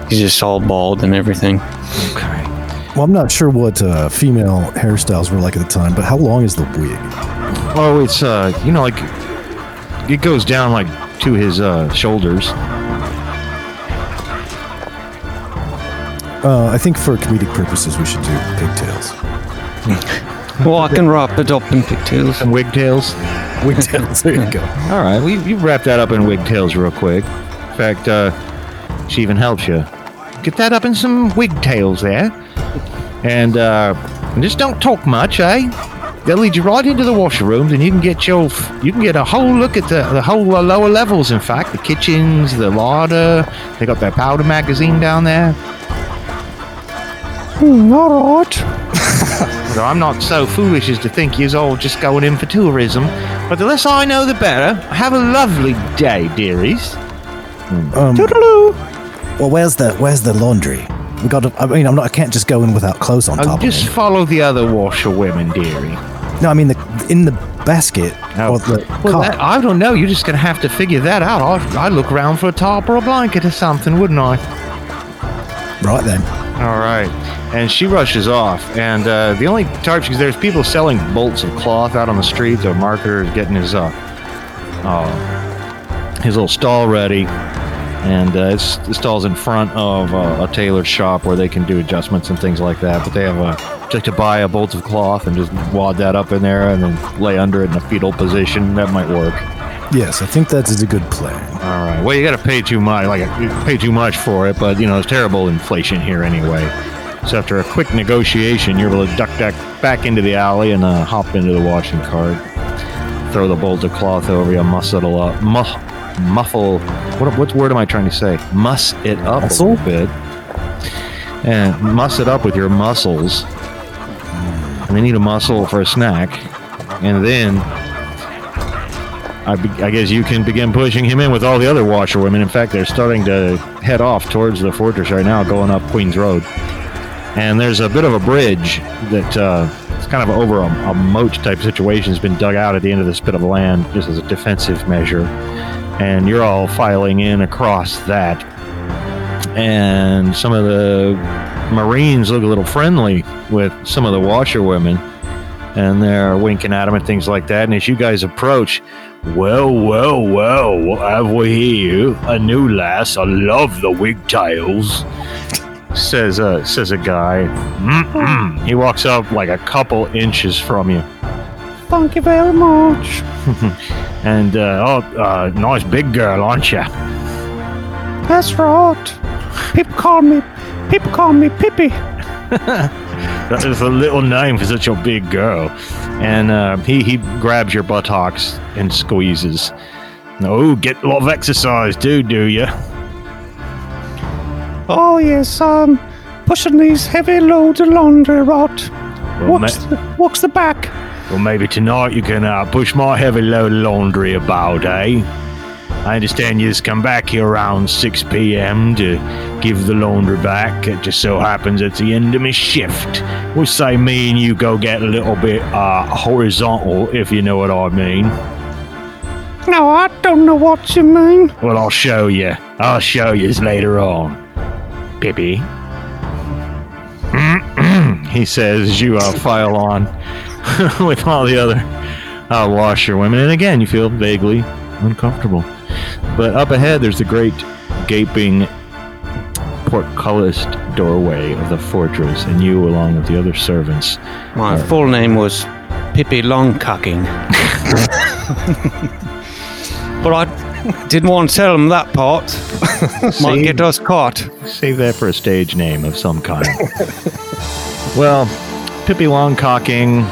he's just all bald and everything. Okay. Well, I'm not sure what uh, female hairstyles were like at the time, but how long is the wig? Oh, it's uh, you know, like it goes down like to his uh shoulders. Uh, I think for comedic purposes, we should do pigtails. Well, I can wrap it up in pigtails. And wigtails. Wigtails. There you go. All right, we you wrap that up in wigtails real quick. In fact, uh, she even helps you get that up in some wigtails there, and uh, just don't talk much, eh? They'll lead you right into the washrooms, and you can get your you can get a whole look at the the whole uh, lower levels. In fact, the kitchens, the larder. They got their powder magazine down there. all right. So I'm not so foolish as to think you's all just going in for tourism. But the less I know, the better. Have a lovely day, dearies. Um, Well, where's the where's the laundry? We got to. I mean, I'm not. I can't just go in without clothes on Oh, top just of me. follow the other washerwomen, dearie. No, I mean the in the basket or the well, that, I don't know. You're just going to have to figure that out. I'd, I'd look around for a top or a blanket or something, wouldn't I? right then. All right. And she rushes off. And uh, the only type, because there's people selling bolts of cloth out on the street. The marketer is getting his, uh, uh, his little stall ready. And uh, it's, the stall's in front of uh, a tailor shop where they can do adjustments and things like that. But they have a, just to buy a bolt of cloth and just wad that up in there and then lay under it in a fetal position. That might work. yes, I think that is a good plan. All right. Well, you got to pay too much, like pay too much for it, but you know, there's terrible inflation here anyway. So after a quick negotiation, you're able to duck duck back into the alley and uh, hop into the washing cart. Throw the bolt of cloth over you, muss it up, mu- muffle. What what word am I trying to say? Muss it up Muscle? a little bit, and muss it up with your muscles. And they need a muscle for a snack, and then I, be- I guess you can begin pushing him in with all the other washerwomen. In fact, they're starting to head off towards the fortress right now, going up Queens Road. And there's a bit of a bridge that uh, it's kind of over a, a moat type situation has been dug out at the end of this bit of land just as a defensive measure. And you're all filing in across that. And some of the Marines look a little friendly with some of the washerwomen. And they're winking at them and things like that. And as you guys approach, well, well, well, have we here? A new lass. I love the wigtails. Says uh says a guy. Mm-mm. He walks up like a couple inches from you. Thank you very much. And uh, oh, uh, nice big girl, aren't you? That's right. People call me. People call me Pippi. That is a little name for such a big girl. And uh, he he grabs your buttocks and squeezes. Oh, get a lot of exercise too, do you? Oh yes, um, pushing these heavy loads of laundry rot. Well, Walks, ma- the, walks the back. Well, maybe tonight you can uh, push my heavy load of laundry about, eh? I understand you just come back here around 6 p.m. to give the laundry back. It just so happens it's the end of my shift. We'll say me and you go get a little bit uh, horizontal, if you know what I mean. No, I don't know what you mean. Well, I'll show you. I'll show you later on. Pippi. he says as you uh, file on with all the other uh, washerwomen. And again, you feel vaguely uncomfortable. But up ahead, there's the great gaping portcullis doorway of the fortress, and you, along with the other servants, My full name was Pippi Longcocking. but I didn't want to tell him that part. Might See? get us caught. Save that for a stage name of some kind. well, Pippi Longcocking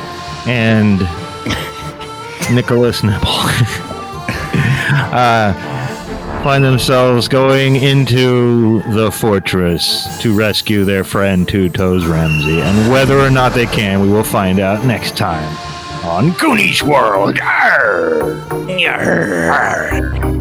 and Nicholas Nibble uh, find themselves going into the fortress to rescue their friend Two Toes Ramsey. And whether or not they can, we will find out next time on Goonies World. Yarr! Yarr!